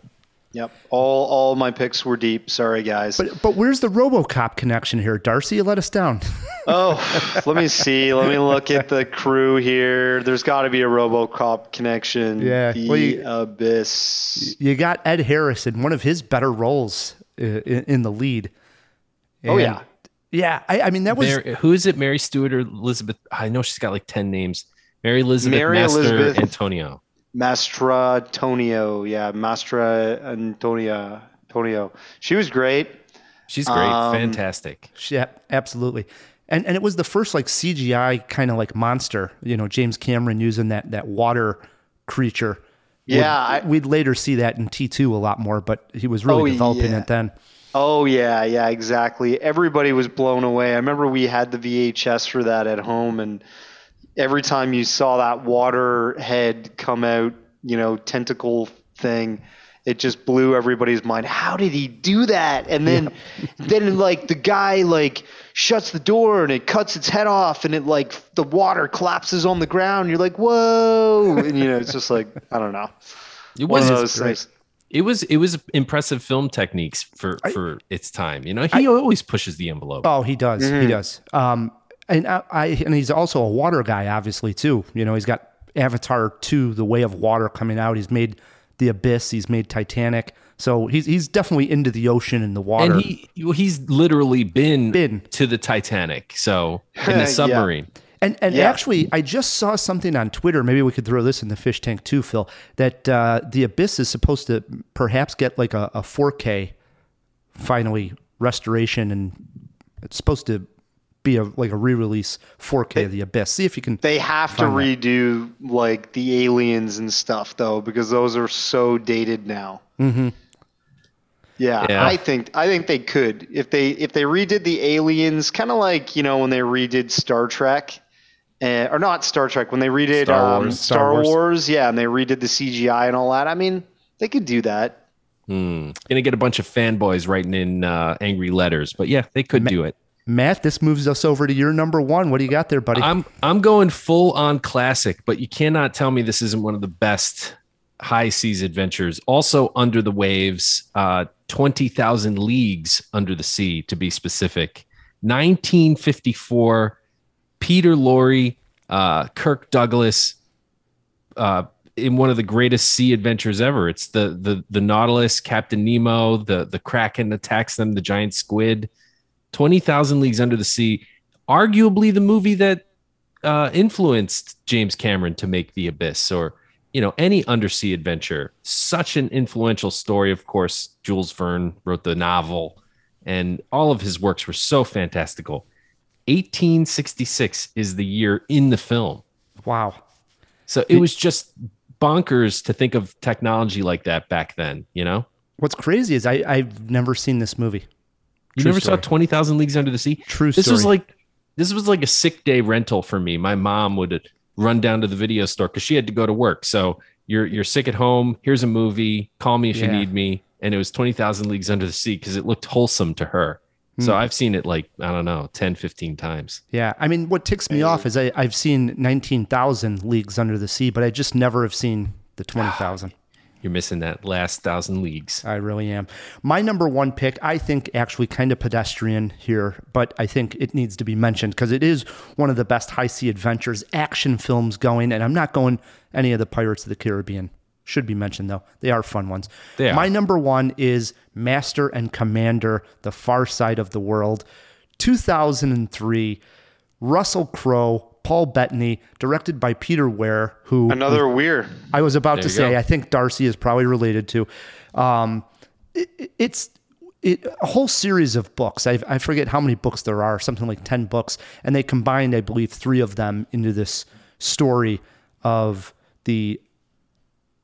Yep. All all my picks were deep. Sorry, guys. But but where's the RoboCop connection here, Darcy? You let us down. [LAUGHS] oh, let me see. Let me look at the crew here. There's got to be a RoboCop connection. Yeah, The well, you- Abyss. you got Ed Harris in one of his better roles uh, in, in the lead. Oh, yeah. yeah. I, I mean that was Mary, who is it? Mary Stewart or Elizabeth? I know she's got like 10 names. Mary Elizabeth Mary Master Elizabeth. Antonio. Mastra Tonio. Yeah, Mastra Antonia. Tonio. She was great. She's great. Um, Fantastic. Yeah, absolutely. And and it was the first like CGI kind of like monster, you know, James Cameron using that that water creature. Yeah, We'd, we'd later see that in T2 a lot more, but he was really Oh, developing yeah. it then. Oh yeah, yeah, exactly. Everybody was blown away. I remember we had the VHS for that at home, and every time you saw that water head come out, you know, tentacle thing, it just blew everybody's mind. How did he do that? And then, [LAUGHS] then like the guy like shuts the door and it cuts its head off and it like the water collapses on the ground. You're like, whoa, and you know, it's just like I don't know. It One was of those things. It was it was impressive film techniques for for its time. You know, he always pushes the envelope. Oh, he does. Mm-hmm. He does. Um, and I, I and he's also a water guy, obviously too. You know, he's got Avatar two, The Way of Water coming out. He's made The Abyss. He's made Titanic. So he's he's definitely into the ocean and the water. and he he's literally been, Been. to the Titanic, so [LAUGHS] in the submarine. And and Yeah. actually, I just saw something on Twitter. Maybe we could throw this in the fish tank too, Phil. That uh, the Abyss is supposed to perhaps get like a, a 4K finally restoration, and it's supposed to be a like a re-release 4K of the Abyss. See if you can. They have to Find that. redo like the aliens and stuff though, because those are so dated now. Mm-hmm. Yeah, Yeah. I think I think they could if they if they redid the aliens, kind of like you know when they redid Star Trek, uh, or not Star Trek when they redid Star um, Wars. Star, Star Wars. Wars. yeah, and they redid the CGI and all that. I mean, they could do that. Hmm. Gonna get a bunch of fanboys writing in uh, angry letters, but yeah, they could do it. Matt, this moves us over to your number one. What do you got there, buddy? I'm I'm going full on classic, but you cannot tell me this isn't one of the best high seas adventures. Also under the waves, uh, twenty thousand leagues under the sea to be specific. 1954, Peter Lorre, uh, Kirk Douglas, uh, in one of the greatest sea adventures ever. It's the the the Nautilus, Captain Nemo, the the Kraken attacks them, the giant squid. Twenty thousand leagues under the sea, arguably the movie that uh, influenced James Cameron to make The Abyss or you know any undersea adventure. Such an influential story. Of course, Jules Verne wrote the novel, and all of his works were so fantastical. 1866 is the year in the film. wow. So it was just bonkers to think of technology like that back then, you know? What's crazy is I, I've never seen this movie. You True never saw 20,000 Leagues Under the Sea? True This was like this was like a sick day rental for me. My mom would run down to the video store cuz she had to go to work. So you're you're sick at home, here's a movie, call me if you need me. And it was 20,000 Leagues Under the Sea cuz it looked wholesome to her. Hmm. So I've seen it like I don't know, 10 15 times. Yeah, I mean, what ticks me off is I, I've seen 19,000 leagues under the sea, but I just never have seen the 20,000. You're missing that last 1000 leagues. I really am. My number one pick, I think, actually kind of pedestrian here, but I think it needs to be mentioned because it is one of the best high sea adventures action films going, and I'm not going any of the Pirates of the Caribbean. Should be mentioned though; they are fun ones. They are. My number one is Master and Commander: The Far Side of the World, 2003. Russell Crowe, Paul Bettany, directed by Peter Weir, who Another Weir? I was about to say, go. I think Darcy is probably related to. Um, it, it's it, a whole series of books. I, I forget how many books there are, something like 10 books. And they combined, I believe, three of them into this story of the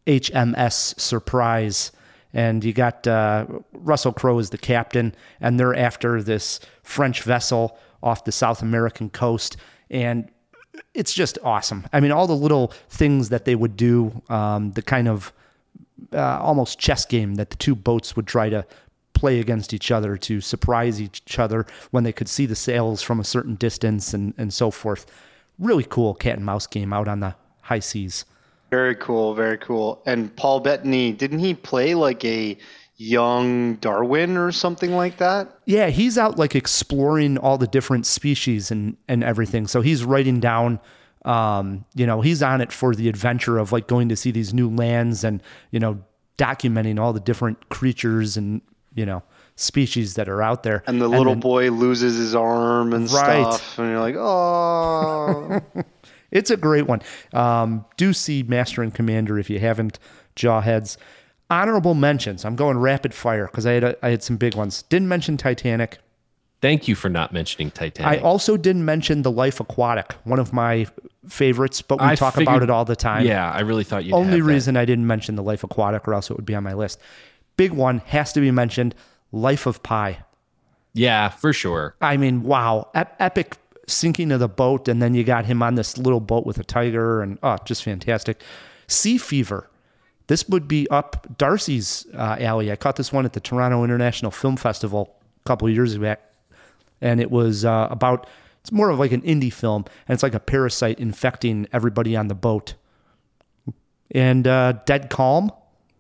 HMS Surprise. And you got uh, Russell Crowe as the captain, and they're after this French vessel off the South American coast. And it's just awesome. I mean, all the little things that they would do, um, the kind of uh, almost chess game that the two boats would try to play against each other to surprise each other when they could see the sails from a certain distance and, and so forth. Really cool cat and mouse game out on the high seas. Very cool, very cool. And Paul Bettany, didn't he play like a young Darwin or something like that? Yeah, he's out like exploring all the different species and, and everything. So he's writing down, um, you know, he's on it for the adventure of like going to see these new lands and, you know, documenting all the different creatures and, you know, species that are out there. And the little then- boy loses his arm and Right. stuff, and you're like, oh. [LAUGHS] It's a great one. Um, do see Master and Commander if you haven't. Jawheads. Honorable mentions. I'm going rapid fire because I had a, I had some big ones. Didn't mention Titanic. Thank you for not mentioning Titanic. I also didn't mention The Life Aquatic, one of my favorites, but we I talk figured- about it all the time. Yeah, I really thought you Only reason I didn't mention The Life Aquatic, or else it would be on my list. Big one has to be mentioned Life of Pi. Yeah, for sure. I mean, wow. Ep- epic sinking of the boat, and then you got him on this little boat with a tiger, and oh, just fantastic. Sea Fever. This would be up Darcy's uh, alley. I caught this one at the Toronto International Film Festival a couple of years back. and it was uh, about it's more of like an indie film, and it's like a parasite infecting everybody on the boat. And uh, Dead Calm,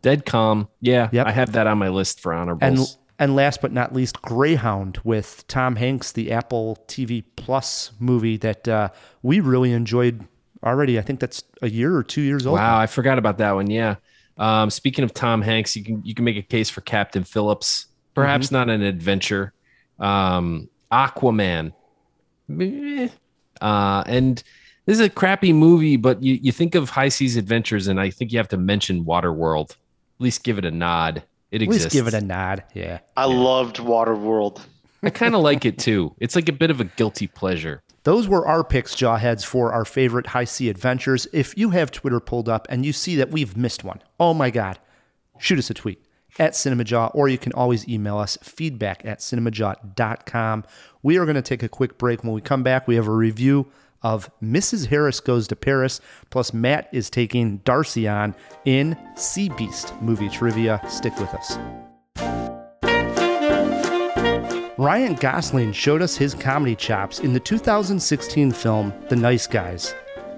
Dead Calm. Yeah, Yep. I have that on my list for honorables. and and last but not least, Greyhound with Tom Hanks, the Apple TV Plus movie that uh, we really enjoyed already. I think that's a year or two years old. Wow, I forgot about that one. Yeah. Um, speaking of Tom Hanks, you can you can make a case for Captain Phillips. Perhaps Mm-hmm. not an adventure. Um, Aquaman. Uh, and this is a crappy movie, but you, you think of High Seas Adventures, and I think you have to mention Waterworld. At least give it a nod. It At exists. least give it a nod. Yeah. I loved Waterworld. I kind of like it too. It's like a bit of a guilty pleasure. Those were our picks, Jawheads, for our favorite high sea adventures. If you have Twitter pulled up and you see that we've missed one, oh my God, shoot us a tweet at CinemaJaw, or you can always email us feedback at cinemajaw.com. We are going to take a quick break. When we come back, we have a review of Mrs. Harris Goes to Paris, plus Matt is taking Darcy on in Sea Beast movie trivia. Stick with us. Ryan Gosling showed us his comedy chops in the 2016 film The Nice Guys.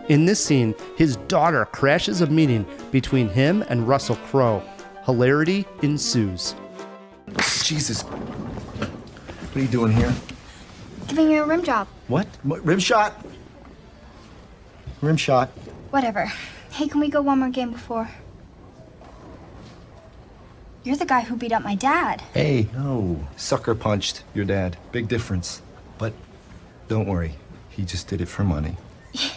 In this scene, his daughter crashes a meeting between him and Russell Crowe. Hilarity ensues. Jesus. What are you doing here? Giving you a rim job. What? what? Rim shot? Rim shot. Whatever. Hey, can we go one more game before? You're the guy who beat up my dad. Hey. No. Sucker punched your dad. Big difference. But don't worry. He just did it for money. [LAUGHS]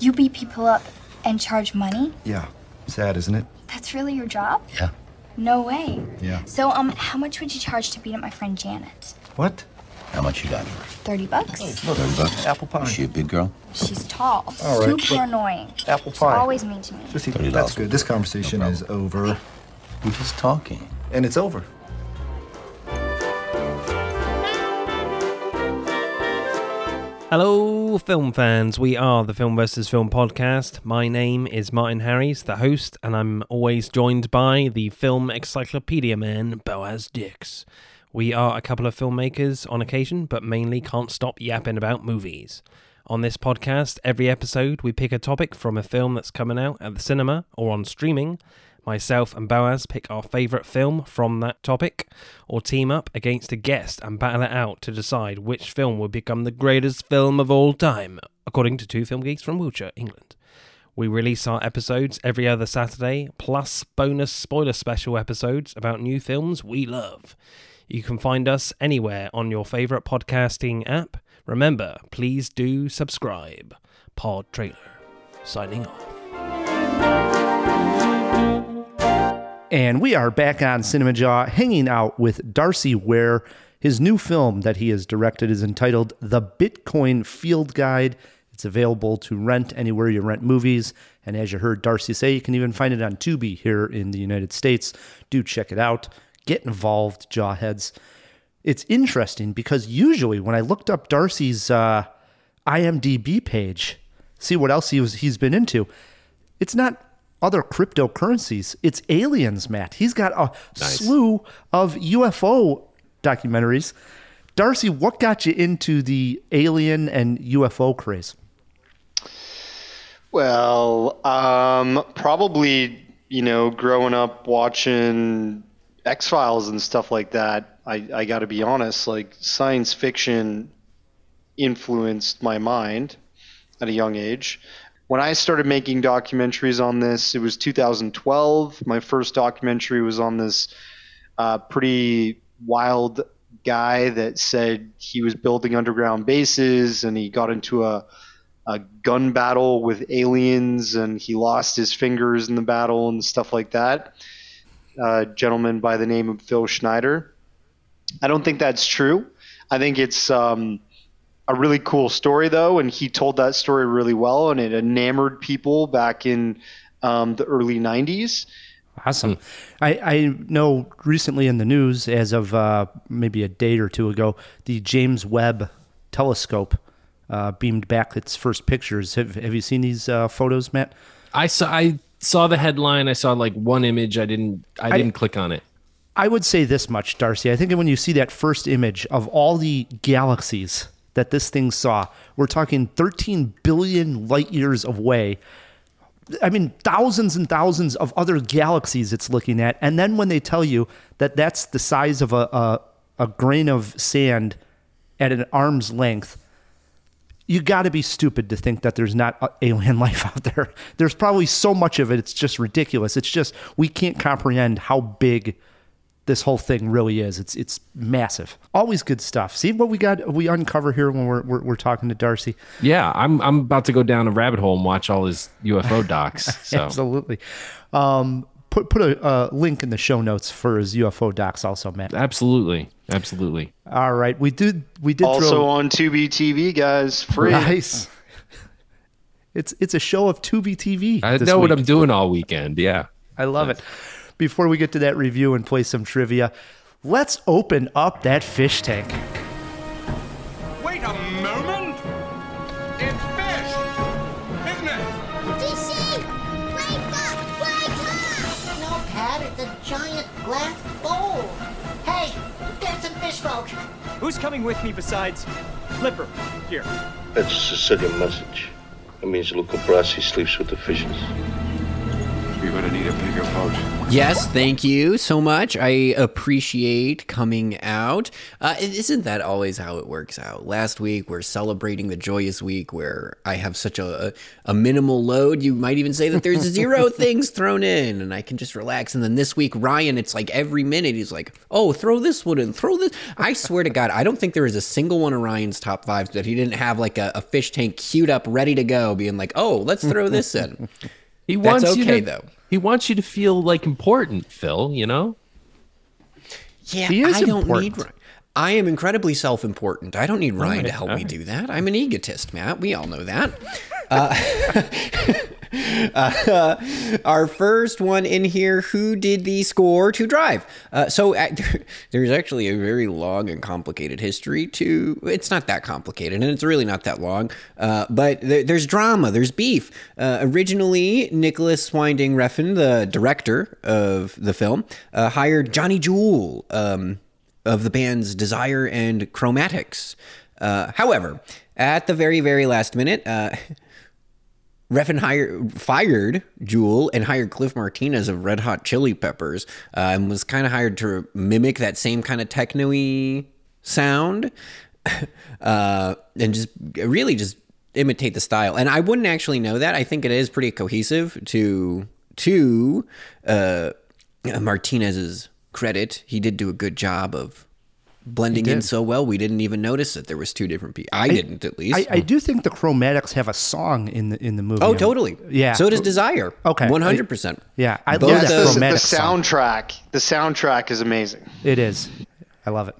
You beat people up and charge money? Yeah. Sad, isn't it? That's really your job? Yeah. No way. Yeah. So, um, how much would you charge to beat up my friend Janet? What? How much you got? 30 bucks? Thirty bucks. Apple pie. Is she a big girl? She's tall. All right, super annoying. Apple She's pie. always mean to me. Just eat- $30. That's good. This conversation is over. We're just talking. And it's over. Hello, film fans. We are the Film versus Film podcast. My name is Martin Harris, the host, and I'm always joined by the film encyclopedia man, Boaz Dix. We are a couple of filmmakers on occasion, but mainly can't stop yapping about movies. On this podcast, every episode we pick a topic from a film that's coming out at the cinema or on streaming. Myself and Boaz pick our favourite film from that topic, or team up against a guest and battle it out to decide which film will become the greatest film of all time, according to two film geeks from Wiltshire, England. We release our episodes every other Saturday, plus bonus spoiler special episodes about new films we love. You can find us anywhere on your favourite podcasting app. Remember, please do subscribe. Pod Trailer. Signing off. And we are back on Cinema Jaw, hanging out with Darcy Weir. His new film that he has directed is entitled The Bitcoin Field Guide. It's available to rent anywhere you rent movies. And as you heard Darcy say, you can even find it on Tubi here in the United States. Do check it out. Get involved, Jawheads. It's interesting because usually when I looked up Darcy's uh, IMDb page, see what else he was he's been into, it's not other cryptocurrencies. It's aliens, Matt. He's got a slew of UFO documentaries. Darcy, what got you into the alien and UFO craze? Well, um, probably you know, growing up watching X Files and stuff like that. I, I got to be honest, like science fiction influenced my mind at a young age. When I started making documentaries on this, it was 2012. My first documentary was on this uh, pretty wild guy that said he was building underground bases and he got into a, a gun battle with aliens and he lost his fingers in the battle and stuff like that. A gentleman by the name of Phil Schneider. I don't think that's true. I think it's um, a really cool story, though, and he told that story really well, and it enamored people back in um, the early 90s. Awesome. I, I know recently in the news, as of uh, maybe a day or two ago, the James Webb telescope uh, beamed back its first pictures. Have, have you seen these uh, photos, Matt? I saw I saw the headline. I saw like one image. I didn't I, I- didn't click on it. I would say this much, Darcy. I think when you see that first image of all the galaxies that this thing saw, we're talking 13 billion light years away. I mean, thousands and thousands of other galaxies it's looking at. And then when they tell you that that's the size of a, a, a grain of sand at an arm's length, you got to be stupid to think that there's not uh, alien [LAUGHS] life out there. There's probably so much of it, it's just ridiculous. It's just, we can't comprehend how big this whole thing really is. It's it's massive. Always good stuff. See what we got we uncover here when we're we're, we're talking to Darcy. Yeah, I'm I'm about to go down a rabbit hole and watch all his UFO [LAUGHS] docs. So Absolutely. Um, put put a uh, link in the show notes for his UFO docs also, Matt. absolutely, absolutely. All right, we did we did Also throw on Tubi TV, guys, free. nice. It's it's a show of Tubi TV. I this know what. I'm doing all weekend. Yeah. I love it. Before we get to that review and play some trivia, let's open up that fish tank. Wait a moment! It's fish! Isn't it? DC! Wake up! Wake up! No, Pat, it's a giant glass bowl. Hey, there's some fish folk. Who's coming with me besides Flipper? Here. That's a Sicilian message. It means Luca Brasi sleeps with the fishes. You're gonna need a bigger boat. Yes, thank you so much. I appreciate coming out. Uh, it- isn't that always how it works out? Last week, we're celebrating the joyous week where I have such a, a minimal load. You might even say that there's [LAUGHS] zero things thrown in and I can just relax. And then this week, Ryan, it's like every minute he's like, oh, throw this one in, throw this. I swear to God, I don't think there is a single one of Ryan's top fives that he didn't have like a, a fish tank queued up, ready to go, being like, oh, let's throw this in. [LAUGHS] He That's wants you to, though. He wants you to feel like important, Phil. You know. Yeah, He is I don't need Ryan. I am incredibly self-important. I don't need Ryan to help all me do that. I'm an egotist, Matt. We all know that. Uh, [LAUGHS] [LAUGHS] [LAUGHS] uh, our first one in here: Who did the score to Drive? Uh, so uh, [LAUGHS] there's actually a very long and complicated history to. It's not that complicated, and it's really not that long. Uh, but there, there's drama. There's beef. Uh, originally, Nicolas Winding Refn, the director of the film, uh, hired Johnny Jewel. Um, of the bands Desire and Chromatics. However, at the very, very last minute, [LAUGHS] Refn hired, fired Jewel and hired Cliff Martinez of Red Hot Chili Peppers uh, and was kind of hired to mimic that same kind of techno-y sound [LAUGHS] uh, and just really just imitate the style. And I wouldn't actually know that. I think it is pretty cohesive to to uh, Martinez's credit. He did do a good job of blending in so well. We didn't even notice that there was two different people. I, didn't at least. I, I do think the Chromatics have a song in the in the movie. oh, totally. Yeah. So does Desire. Okay. One hundred percent. Yeah, I Both love Yes, that the, the Chromatics song. soundtrack. The soundtrack is amazing. It is. I love it.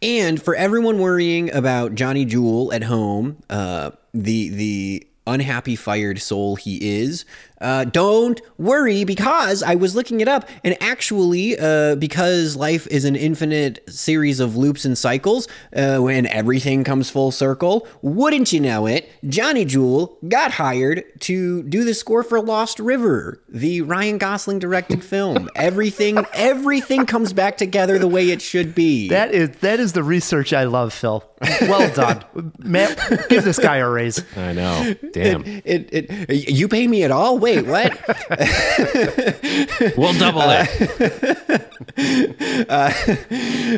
And for everyone worrying about Johnny Jewel at home, uh, the the unhappy fired soul he is, uh, don't worry because I was looking it up, and actually, uh, because life is an infinite series of loops and cycles, uh, when everything comes full circle, wouldn't you know it? Johnny Jewel got hired to do the score for Lost River, the Ryan Gosling directed film. [LAUGHS] everything everything comes back together the way it should be. That is that is the research I love, Phil. Well done, [LAUGHS] Matt. Give this guy a raise. I know. Damn. It, it, you pay me at all? Wait, what? we'll double it. [LAUGHS] uh,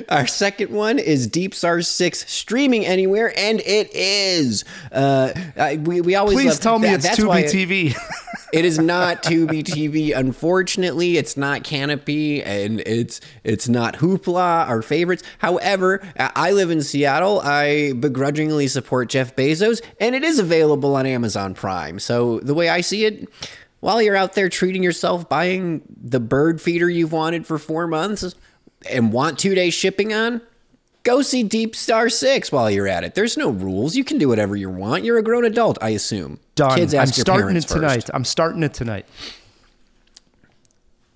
our second one is Deep Stars 6 streaming anywhere, and it is. Uh, I, we, we always Please love- tell me that- it's that's Tubi why- TV. [LAUGHS] it is not Tubi TV. Unfortunately, it's not Kanopy, and it's it's not Hoopla, our favorites. However, I I live in Seattle. I begrudgingly support Jeff Bezos, and it is available on Amazon Prime. So the way I see it. While you're out there treating yourself, buying the bird feeder you've wanted for four months and want two day shipping on, go see Deep Star 6 while you're at it. There's no rules. You can do whatever you want. You're a grown adult, I assume. Done. Kids I'm your starting parents it tonight. I'm starting it tonight.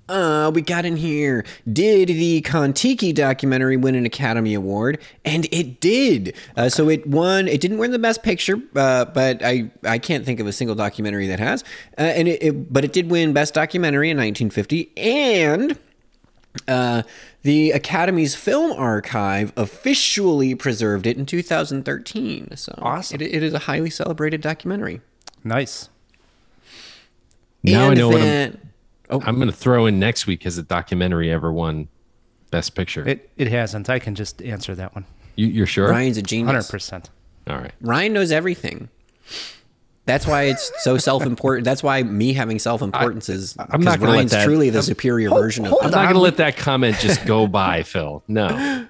Uh, we got in here. Did the Kon-Tiki documentary win an Academy Award? And it did. Uh, so it won. It didn't win the Best Picture, uh, but I I can't think of a single documentary that has. Uh, and it, it but it did win Best Documentary in 1950 and Uh, the Academy's Film Archive officially preserved it in 2013. So Awesome. It, it is a highly celebrated documentary. Nice. Now I And know what I'm, then- I'm going to throw in next week. Has a documentary ever won Best Picture? It it hasn't. I can just answer that one. you, you're sure? Ryan's a genius. Hundred percent. All right. Ryan knows everything. That's why it's so self-important. That's why me having self-importance is. I'm not 'cause gonna let Ryan's that- truly the I'm- superior Hold- version of. I'm not going to let that comment just go [LAUGHS] by, Phil. No.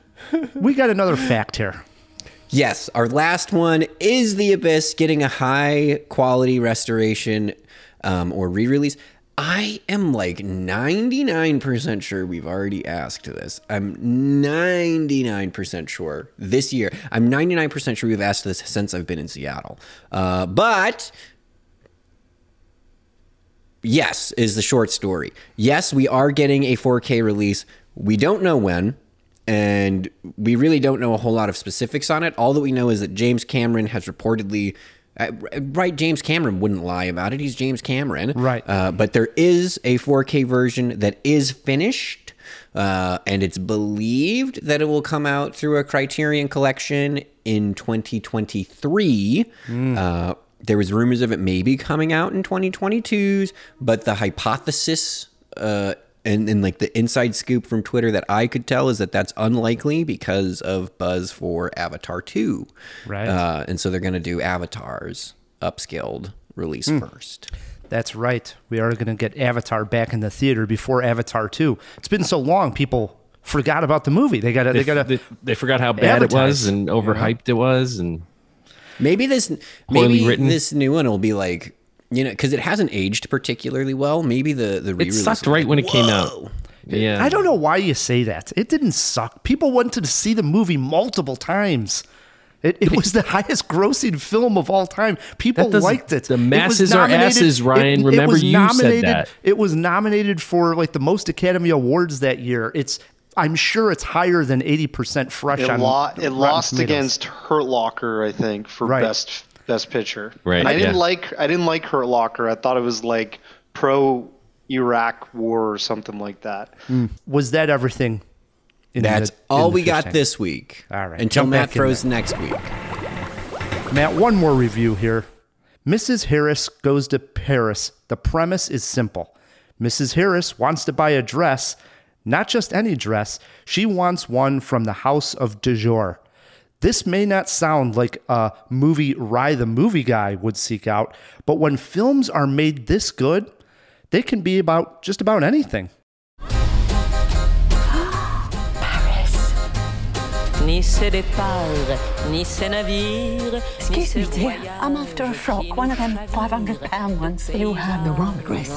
We got another fact here. Yes, our last one is The Abyss getting a high quality restoration um, or re release. I am like 99% sure we've already asked this. I'm 99% sure this year. I'm 99% sure we've asked this since I've been in Seattle. Uh, but yes, is the short story. Yes, we are getting a 4K release. We don't know when, and we really don't know a whole lot of specifics on it. All that we know is that James Cameron has reportedly. Uh, right, James Cameron wouldn't lie about it. He's James Cameron. Right. Uh, but there is a 4K version that is finished, uh, and it's believed that it will come out through a Criterion collection in 2023. Uh, there was rumors of it maybe coming out in 2022s, but the hypothesis uh, and, and like the inside scoop from Twitter that I could tell is that that's unlikely because of buzz for Avatar 2. Right. Uh, and so they're going to do Avatars upscaled release first. That's right. We are going to get Avatar back in the theater before Avatar 2. It's been so long, people forgot about the movie. They got to, They, they got they, they forgot how bad it was and you know? overhyped it was. And Maybe this maybe written. this new one will be like you know because it hasn't aged particularly well. Maybe the the it re-release sucked will be right when it came out. Yeah. I don't know why you say that. It didn't suck. People wanted to see the movie multiple times. It, it was the highest grossing film of all time. People liked it. the It was masses are asses, Ryan. Remember was you said that. It was nominated for like the most Academy Awards that year. It's I'm sure it's higher than 80% fresh It, on lo- it Rotten lost Tomatoes. against Hurt Locker, I think, for Right. best best picture. Right, And I didn't yeah. like I didn't like Hurt Locker. I thought it was like pro Iraq war or something like that. Hmm. Was that everything? in That's the- all the we got tank? this week. All right, Until jump Matt back throws next week. Matt, one more review here. Mrs. Harris goes to Paris. The premise is simple. Mrs. Harris wants to buy a dress, not just any dress. She wants one from the house of Dior. This may not sound like a movie Rye the movie guy would seek out, but when films are made this good, they can be about just about anything. Ni ses départs, ni ses navires, Excuse me, dear. I'm after a frock, one of them 500 pound ones. You have the wrong address.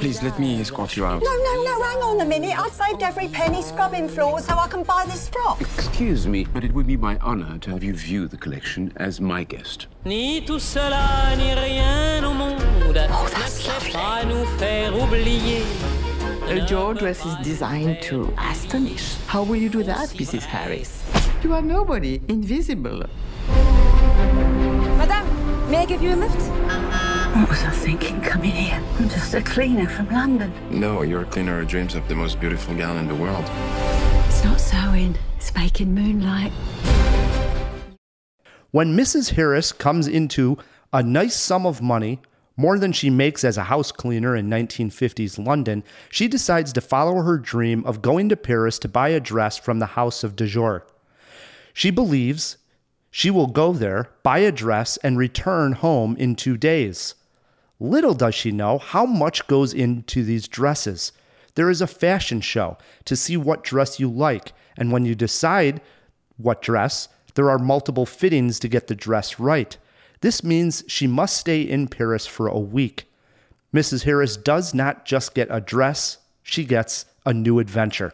Please let me escort you out. No, no, no, hang on a minute. I've saved every penny scrubbing floors so I can buy this frock. Excuse me, but it would be my honor to have you view the collection as my guest. Ni tout cela, ni rien au monde oh, ne sait pas nous faire oublier. Your dress is designed to astonish. How will you do that, Mrs. Harris? You are nobody, invisible. Madame, may I give you a lift? What was I thinking coming here? I'm just a cleaner from London. No, your cleaner who dreams of the most beautiful gown in the world. It's not sewing, it's making moonlight. When Mrs. Harris comes into a nice sum of money, more than she makes as a house cleaner in 1950s London, she decides to follow her dream of going to Paris to buy a dress from the house of Dior. She believes she will go there, buy a dress, and return home in two days. Little does she know how much goes into these dresses. There is a fashion show to see what dress you like, and when you decide what dress, there are multiple fittings to get the dress right. This means she must stay in Paris for a week. Mrs. Harris does not just get a dress, she gets a new adventure.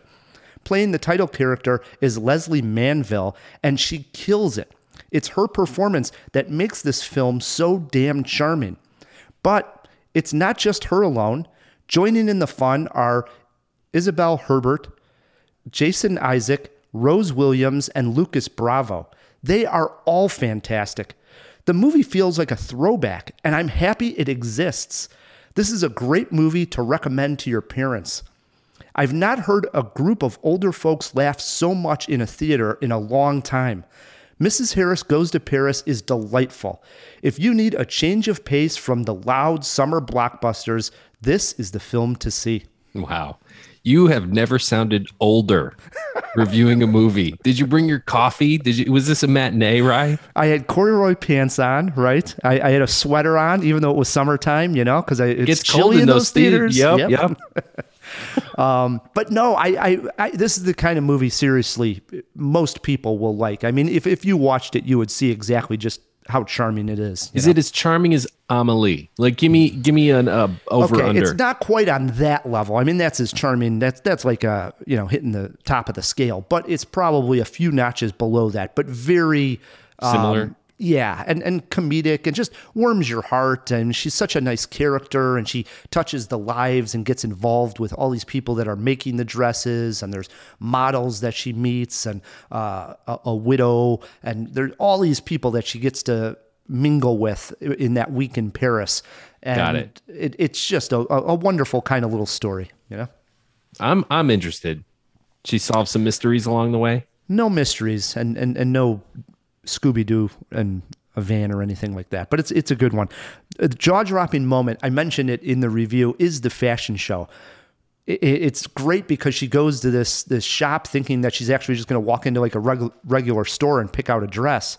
Playing the title character is Lesley Manville, and she kills it. It's her performance that makes this film so damn charming. But it's not just her alone. Joining in the fun are Isabelle Huppert, Jason Isaac, Rose Williams, and Lucas Bravo. They are all fantastic. The movie feels like a throwback, and I'm happy it exists. This is a great movie to recommend to your parents. I've not heard a group of older folks laugh so much in a theater in a long time. Mrs. Harris Goes to Paris is delightful. If you need a change of pace from the loud summer blockbusters, this is the film to see. Wow. You have never sounded older reviewing a movie. Did you bring your coffee? Did you was this a matinee, right? I had corduroy pants on, right? I, I had a sweater on, even though it was summertime, you know, because it's Gets chilly cold in in those those thea- theaters. Yep, yep. [LAUGHS] [LAUGHS] um, but no, I, I, I, this is the kind of movie, seriously, most people will like. I mean, if, if you watched it, you would see exactly just how charming it is. Is know? it as charming as Amelie? Like, give me give me an uh, over okay, under. it's not quite on that level. I mean, that's as charming. That's that's like uh you know hitting the top of the scale, but it's probably a few notches below that. But very um, Similar? Yeah, and and comedic and just warms your heart. And she's such a nice character, and she touches the lives and gets involved with all these people that are making the dresses. And there's models that she meets, and uh, a, a widow, and there's all these people that she gets to mingle with in that week in Paris. And Got it. it it's just a, a wonderful kind of little story, you know. I'm I'm interested. She solves some mysteries along the way. No mysteries and and and no Scooby Doo and a van or anything like that. But it's it's a good one. The jaw dropping moment I mentioned it in the review is the fashion show. I- I- It's great because she goes to this this shop thinking that she's actually just going to walk into like a regu- regular store and pick out a dress,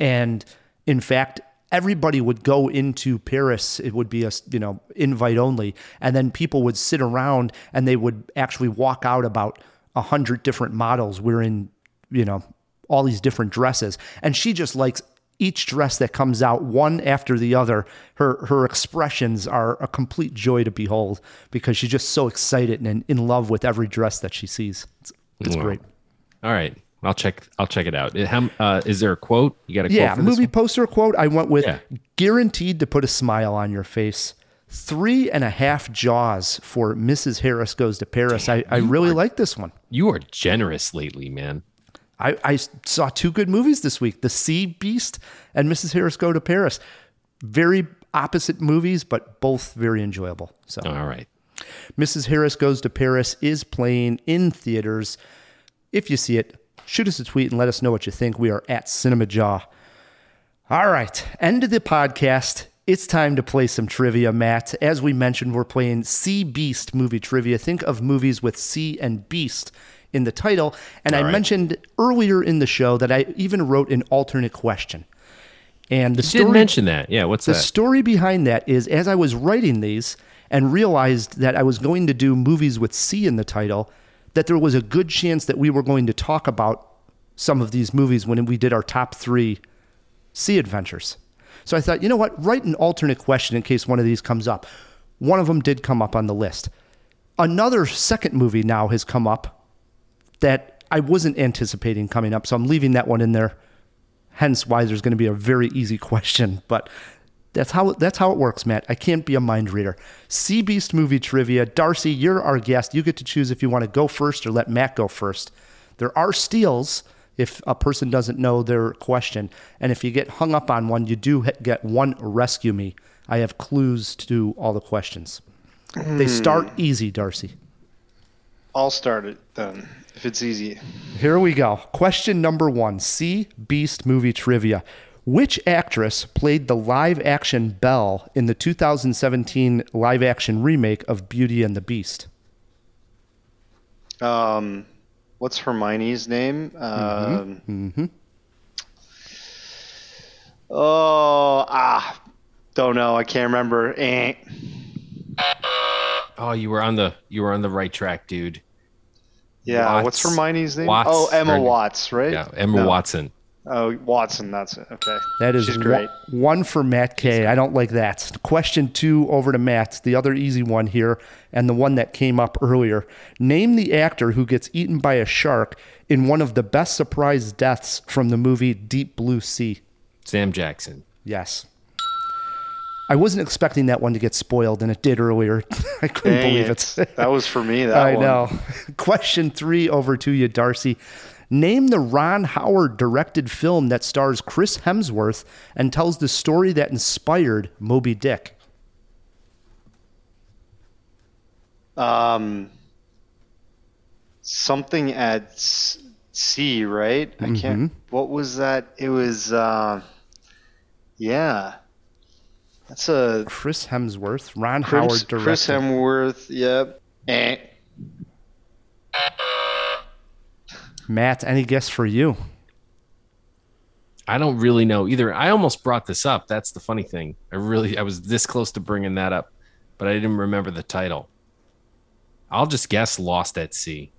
and in fact, everybody would go into Paris. It would be a you know invite only, and then people would sit around and they would actually walk out about a hundred different models wearing you know all these different dresses, and she just likes each dress that comes out one after the other. Her her expressions are a complete joy to behold because she's just so excited and in love with every dress that she sees. It's, it's Wow. great. All right, I'll check. I'll check it out. How- uh, is there a quote? You got a yeah, quote for movie poster quote. I went with Yeah. guaranteed to put a smile on your face. Three and a half jaws for Mrs. Harris Goes to Paris. I, I really like this one. You are generous lately, man. I, I saw two good movies this week The Sea Beast and Mrs. Harris Go to Paris. Very opposite movies, but both very enjoyable. So, all right. Mrs. Harris Goes to Paris is playing in theaters. If you see it, shoot us a tweet and let us know what you think. We are at Cinema Jaw. All right, end of the podcast. It's time to play some trivia, Matt. As we mentioned, we're playing Sea Beast movie trivia. Think of movies with sea and beast in the title. And I All right. mentioned earlier in the show that I even wrote an alternate question. And the You story did mention that. Yeah. What's the that? story behind that is as I was writing these and realized that I was going to do movies with C in the title, that there was a good chance that we were going to talk about some of these movies when we did our top three sea adventures. So I thought, you know what? Write an alternate question in case one of these comes up. One of them did come up on the list. Another second movie now has come up that I wasn't anticipating coming up. So I'm leaving that one in there. Hence why there's going to be a very easy [LAUGHS] question. But that's how that's how it works, Matt. I can't be a mind reader. Sea Beast movie trivia. Darcy, you're our guest. You get to choose if you want to go first or let Matt go first. There are steals if a person doesn't know their question, and if you get hung up on one, you do get one rescue me. I have clues to all the questions. They Hmm. start easy, Darcy. I'll start it then, if it's easy. Here we go. Question number one Sea Beast movie trivia. Which actress played the live action Belle in the 2017 live action remake of Beauty and the Beast? Um, what's Hermione's name? Um, Mm-hmm. Oh, ah, don't know. I can't remember. Eh. Oh, you were on the you were on the right track, dude. Yeah, what's Watts. Hermione's name? Watts. oh, Emma Her- Watts, right? Yeah, Emma No. Watson. Oh, Watson. That's it. Okay. That is She's great. One, for Matt K. I don't like that. Question two over to Matt, the other easy one here, and the one that came up earlier. Name the actor who gets eaten by a shark in one of the best surprise deaths from the movie Deep Blue Sea. Sam Jackson. Yes. I wasn't expecting that one to get spoiled, and it did earlier. [LAUGHS] I couldn't Dang believe it. it. [LAUGHS] That was for me. That I one. know. [LAUGHS] Question three over to you, Darcy. Name the Ron Howard directed film that stars Chris Hemsworth and tells the story that inspired Moby Dick. Um, something at sea, right? I can't. What was that? It was. Uh, yeah. That's a Chris Hemsworth, Ron Chris, Howard directed. Chris Hemsworth. Yep. Eh. Matt, any guess for you? I don't really know either. I almost brought this up. That's the funny thing. I really, I was this close to bringing that up, but I didn't remember the title. I'll just guess Lost at Sea.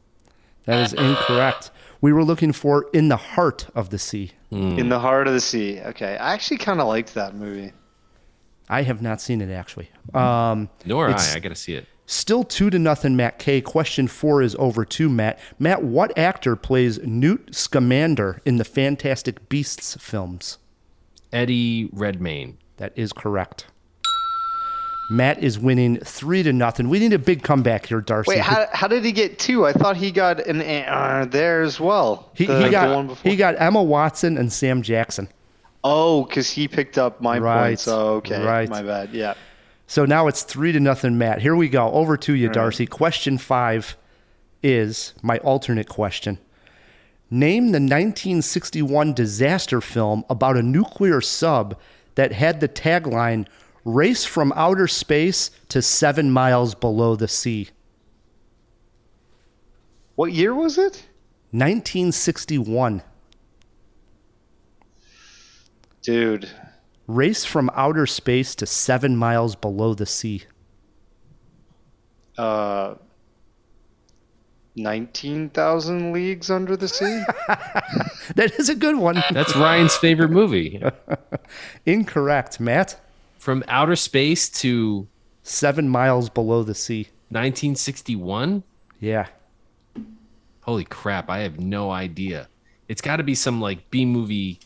That is incorrect. We were looking for In the Heart of the Sea. In the heart of the sea. Okay, I actually kind of liked that movie. I have not seen it actually. Um, Nor I. I got to see it. Still two to nothing, Matt K. Question four is over to Matt. Matt, what actor plays Newt Scamander in the Fantastic Beasts films? Eddie Redmayne. That is correct. Matt is winning three to nothing. We need a big comeback here, Darcy. Wait, how, how did he get two? I thought he got an uh, there as well. he, The- he the got one before. he got Emma Watson and Sam Jackson. Oh, because he picked up my Right, points. Oh, okay. right. My bad. Yeah. So now it's three to nothing, Matt. Here we go. Over to you, right. Darcy. Question five is my alternate question. Name the 1961 disaster film about a nuclear sub that had the tagline Race from outer space to seven miles below the sea. What year was it? 1961. Dude. Race from outer space to seven miles below the sea. Uh, 19,000 Leagues Under the Sea? [LAUGHS] That is a good one. That's Ryan's favorite movie. [LAUGHS] Incorrect, Matt. From outer space to Seven miles below the sea. 1961? Yeah. Holy crap, I have no idea. It's got to be some like B movie.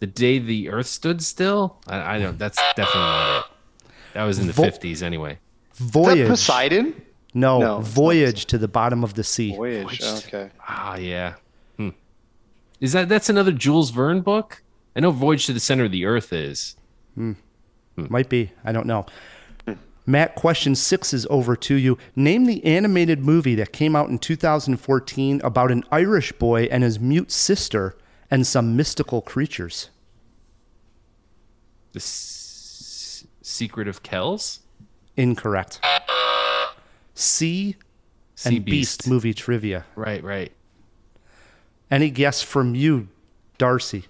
The day the Earth stood still. I, I don't. That's definitely not it. That was in the Vo- fifties anyway. Voyage. Poseidon? No, No, it's voyage to the bottom of the sea. Voyage. Okay. Ah, yeah. Hmm. Is that that's another Jules Verne book? I know Voyage to the Center of the Earth is. Might be. I don't know. Matt, question six is over to you. Name the animated movie that came out in 2014 about an Irish boy and his mute sister and some mystical creatures. The S- Secret of Kells. Incorrect. Sea Sea and Beast. Beast. movie trivia. Right, right. Any guess from you, Darcy?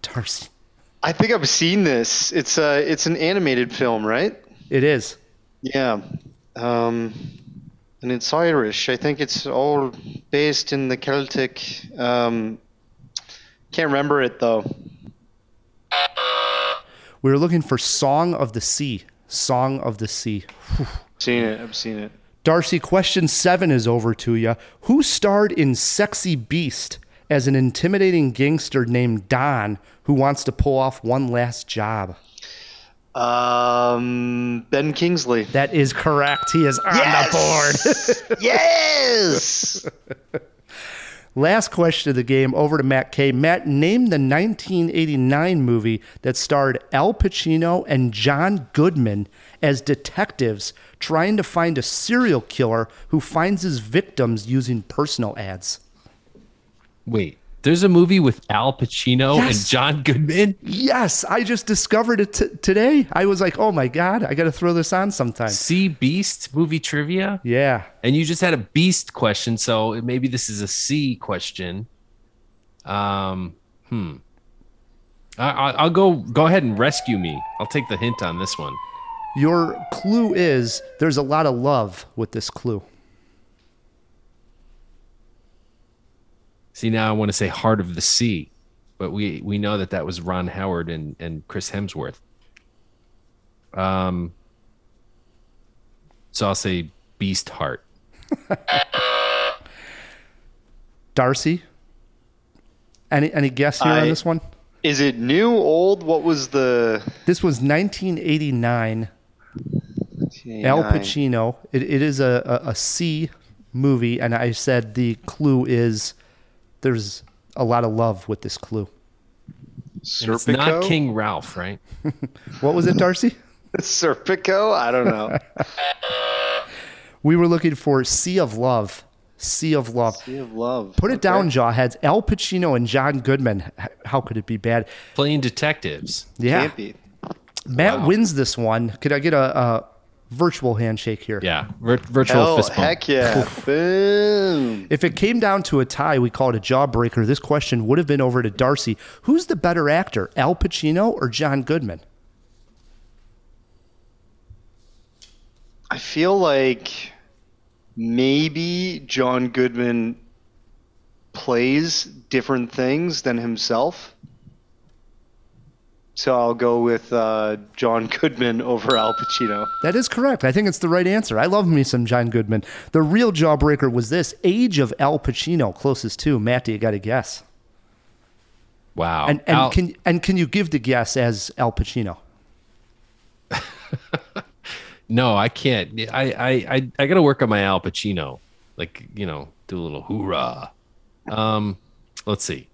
Darcy. I think I've seen this. It's uh, it's an animated film, right? It is. Yeah. Um, and it's Irish. I think it's all based in the Celtic. Um, can't remember it though. We were looking for Song of the Sea. Song of the Sea. Whew. Seen it. I've seen it. Darcy, question seven is over to you. Who starred in Sexy Beast as an intimidating gangster named Don who wants to pull off one last job? Um, Ben Kingsley. That is correct. He is on the board. [LAUGHS] yes. Last question of the game over to Matt K. Matt, name the 1989 movie that starred Al Pacino and John Goodman as detectives trying to find a serial killer who finds his victims using personal ads. Wait, there's a movie with Al Pacino and John Goodman. Yes, I just discovered it t- today. I was like, oh my God, I got to throw this on sometime. Sea Beast movie trivia. Yeah. And you just had a beast question, so maybe this is a C question. Um, hmm. I, I, I'll go. Go ahead and rescue me. I'll take the hint on this one. Your clue is there's a lot of love with this clue. See, now I want to say Heart of the Sea, but we we know that that was Ron Howard and and Chris Hemsworth. Um. So I'll say Beast Heart. [LAUGHS] Darcy, any any guess here on this one? Is it new, old? What was the? This was 1989. Al Pacino. It, it is a, a, a C movie, and I said the clue is there's a lot of love with this clue. And it's not King Ralph, right? [LAUGHS] What was it, Darcy? Serpico? I don't know. [LAUGHS] We were looking for Sea of Love. Sea of Love. Sea of Love. Put it down, Jawheads. Al Pacino and John Goodman. How could it be bad? Playing detectives. Yeah. Can't be. Matt Wow. wins this one. Could I get a, a virtual handshake here? Yeah. Vir- virtual Hell, fist bump. heck yeah. Boom. If it came down to a tie, we call it a jawbreaker. This question would have been over to Darcy. Who's the better actor, Al Pacino or John Goodman? I feel like maybe John Goodman plays different things than himself. So I'll go with uh, John Goodman [LAUGHS] over Al Pacino. That is correct. I think it's the right answer. I love me some John Goodman. The real jawbreaker was this age of Al Pacino, closest to. Matt, do you got to guess? Wow. And, and Al- can and can you give the guess as Al Pacino? [LAUGHS] no, I can't. I I I, I got to work on my Al Pacino. Like you know, do a little hoorah. Um, let's see.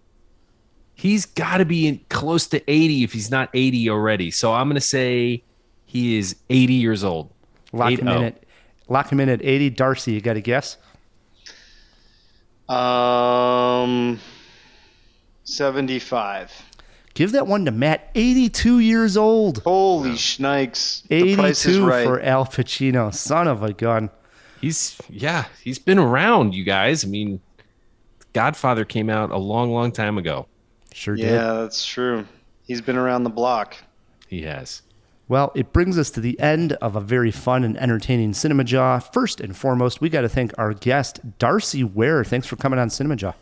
He's got to be in close to 80 if he's not 80 already. So I'm going to say he is 80 years old. Lock him in at lock him in at 80. Darcy, you got to guess? Um, 75. Give that one to Matt. 82 years old. Holy shnikes. The price is 82 right. for Al Pacino. Son of a gun. He's yeah, he's been around, you guys. I mean, Godfather came out a long, long time ago. Sure yeah, that's true. He's been around the block. He has. Well, it brings us to the end of a very fun and entertaining Cinema Jaw. First and foremost, we got to thank our guest, Darcy Weir. Thanks for coming on Cinema Jaw.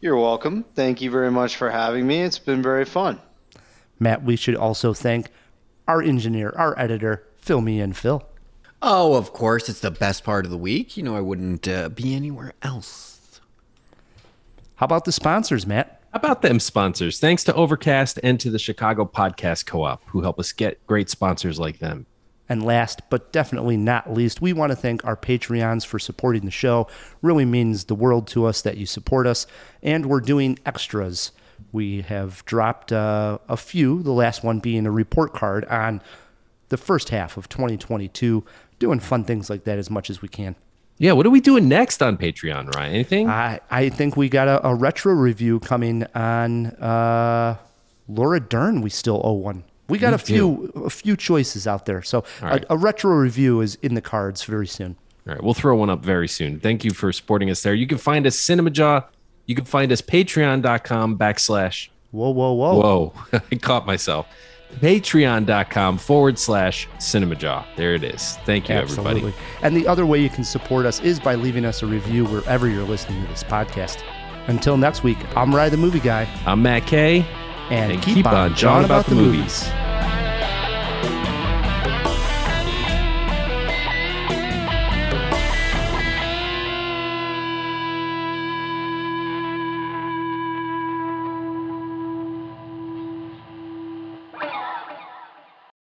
You're welcome. Thank you very much for having me. It's been very fun. Matt, we should also thank our engineer, our editor, Phil Me and Phil. Oh, of course, it's the best part of the week. You know, I wouldn't uh, be anywhere else. How about the sponsors, Matt? About them sponsors? Thanks to Overcast and to the Chicago Podcast Co op, who help us get great sponsors like them. And last but definitely not least, we want to thank our Patreons for supporting the show. Really means the world to us that you support us. And we're doing extras. We have dropped uh, a few, the last one being a report card on the first half of 2022, doing fun things like that as much as we can. Yeah, what are we doing next on Patreon, Ryan? Anything? I, I think we got a, a retro review coming on uh, Laura Dern. We still owe one. We got We a few a few choices out there, so right. a, a retro review is in the cards very soon. All right, we'll throw one up very soon. Thank you for supporting us there. You can find us Cinema Jaw. You can find us patreon.com backslash. Whoa, whoa, whoa. Whoa. [LAUGHS] I caught myself. Patreon.com forward slash Cinema Jaw. There it is. Thank you, everybody. Absolutely. And the other way you can support us is by leaving us a review wherever you're listening to this podcast. Until next week, I'm Rye the Movie Guy. I'm Matt Kay. And, keep, on jawing about the movies.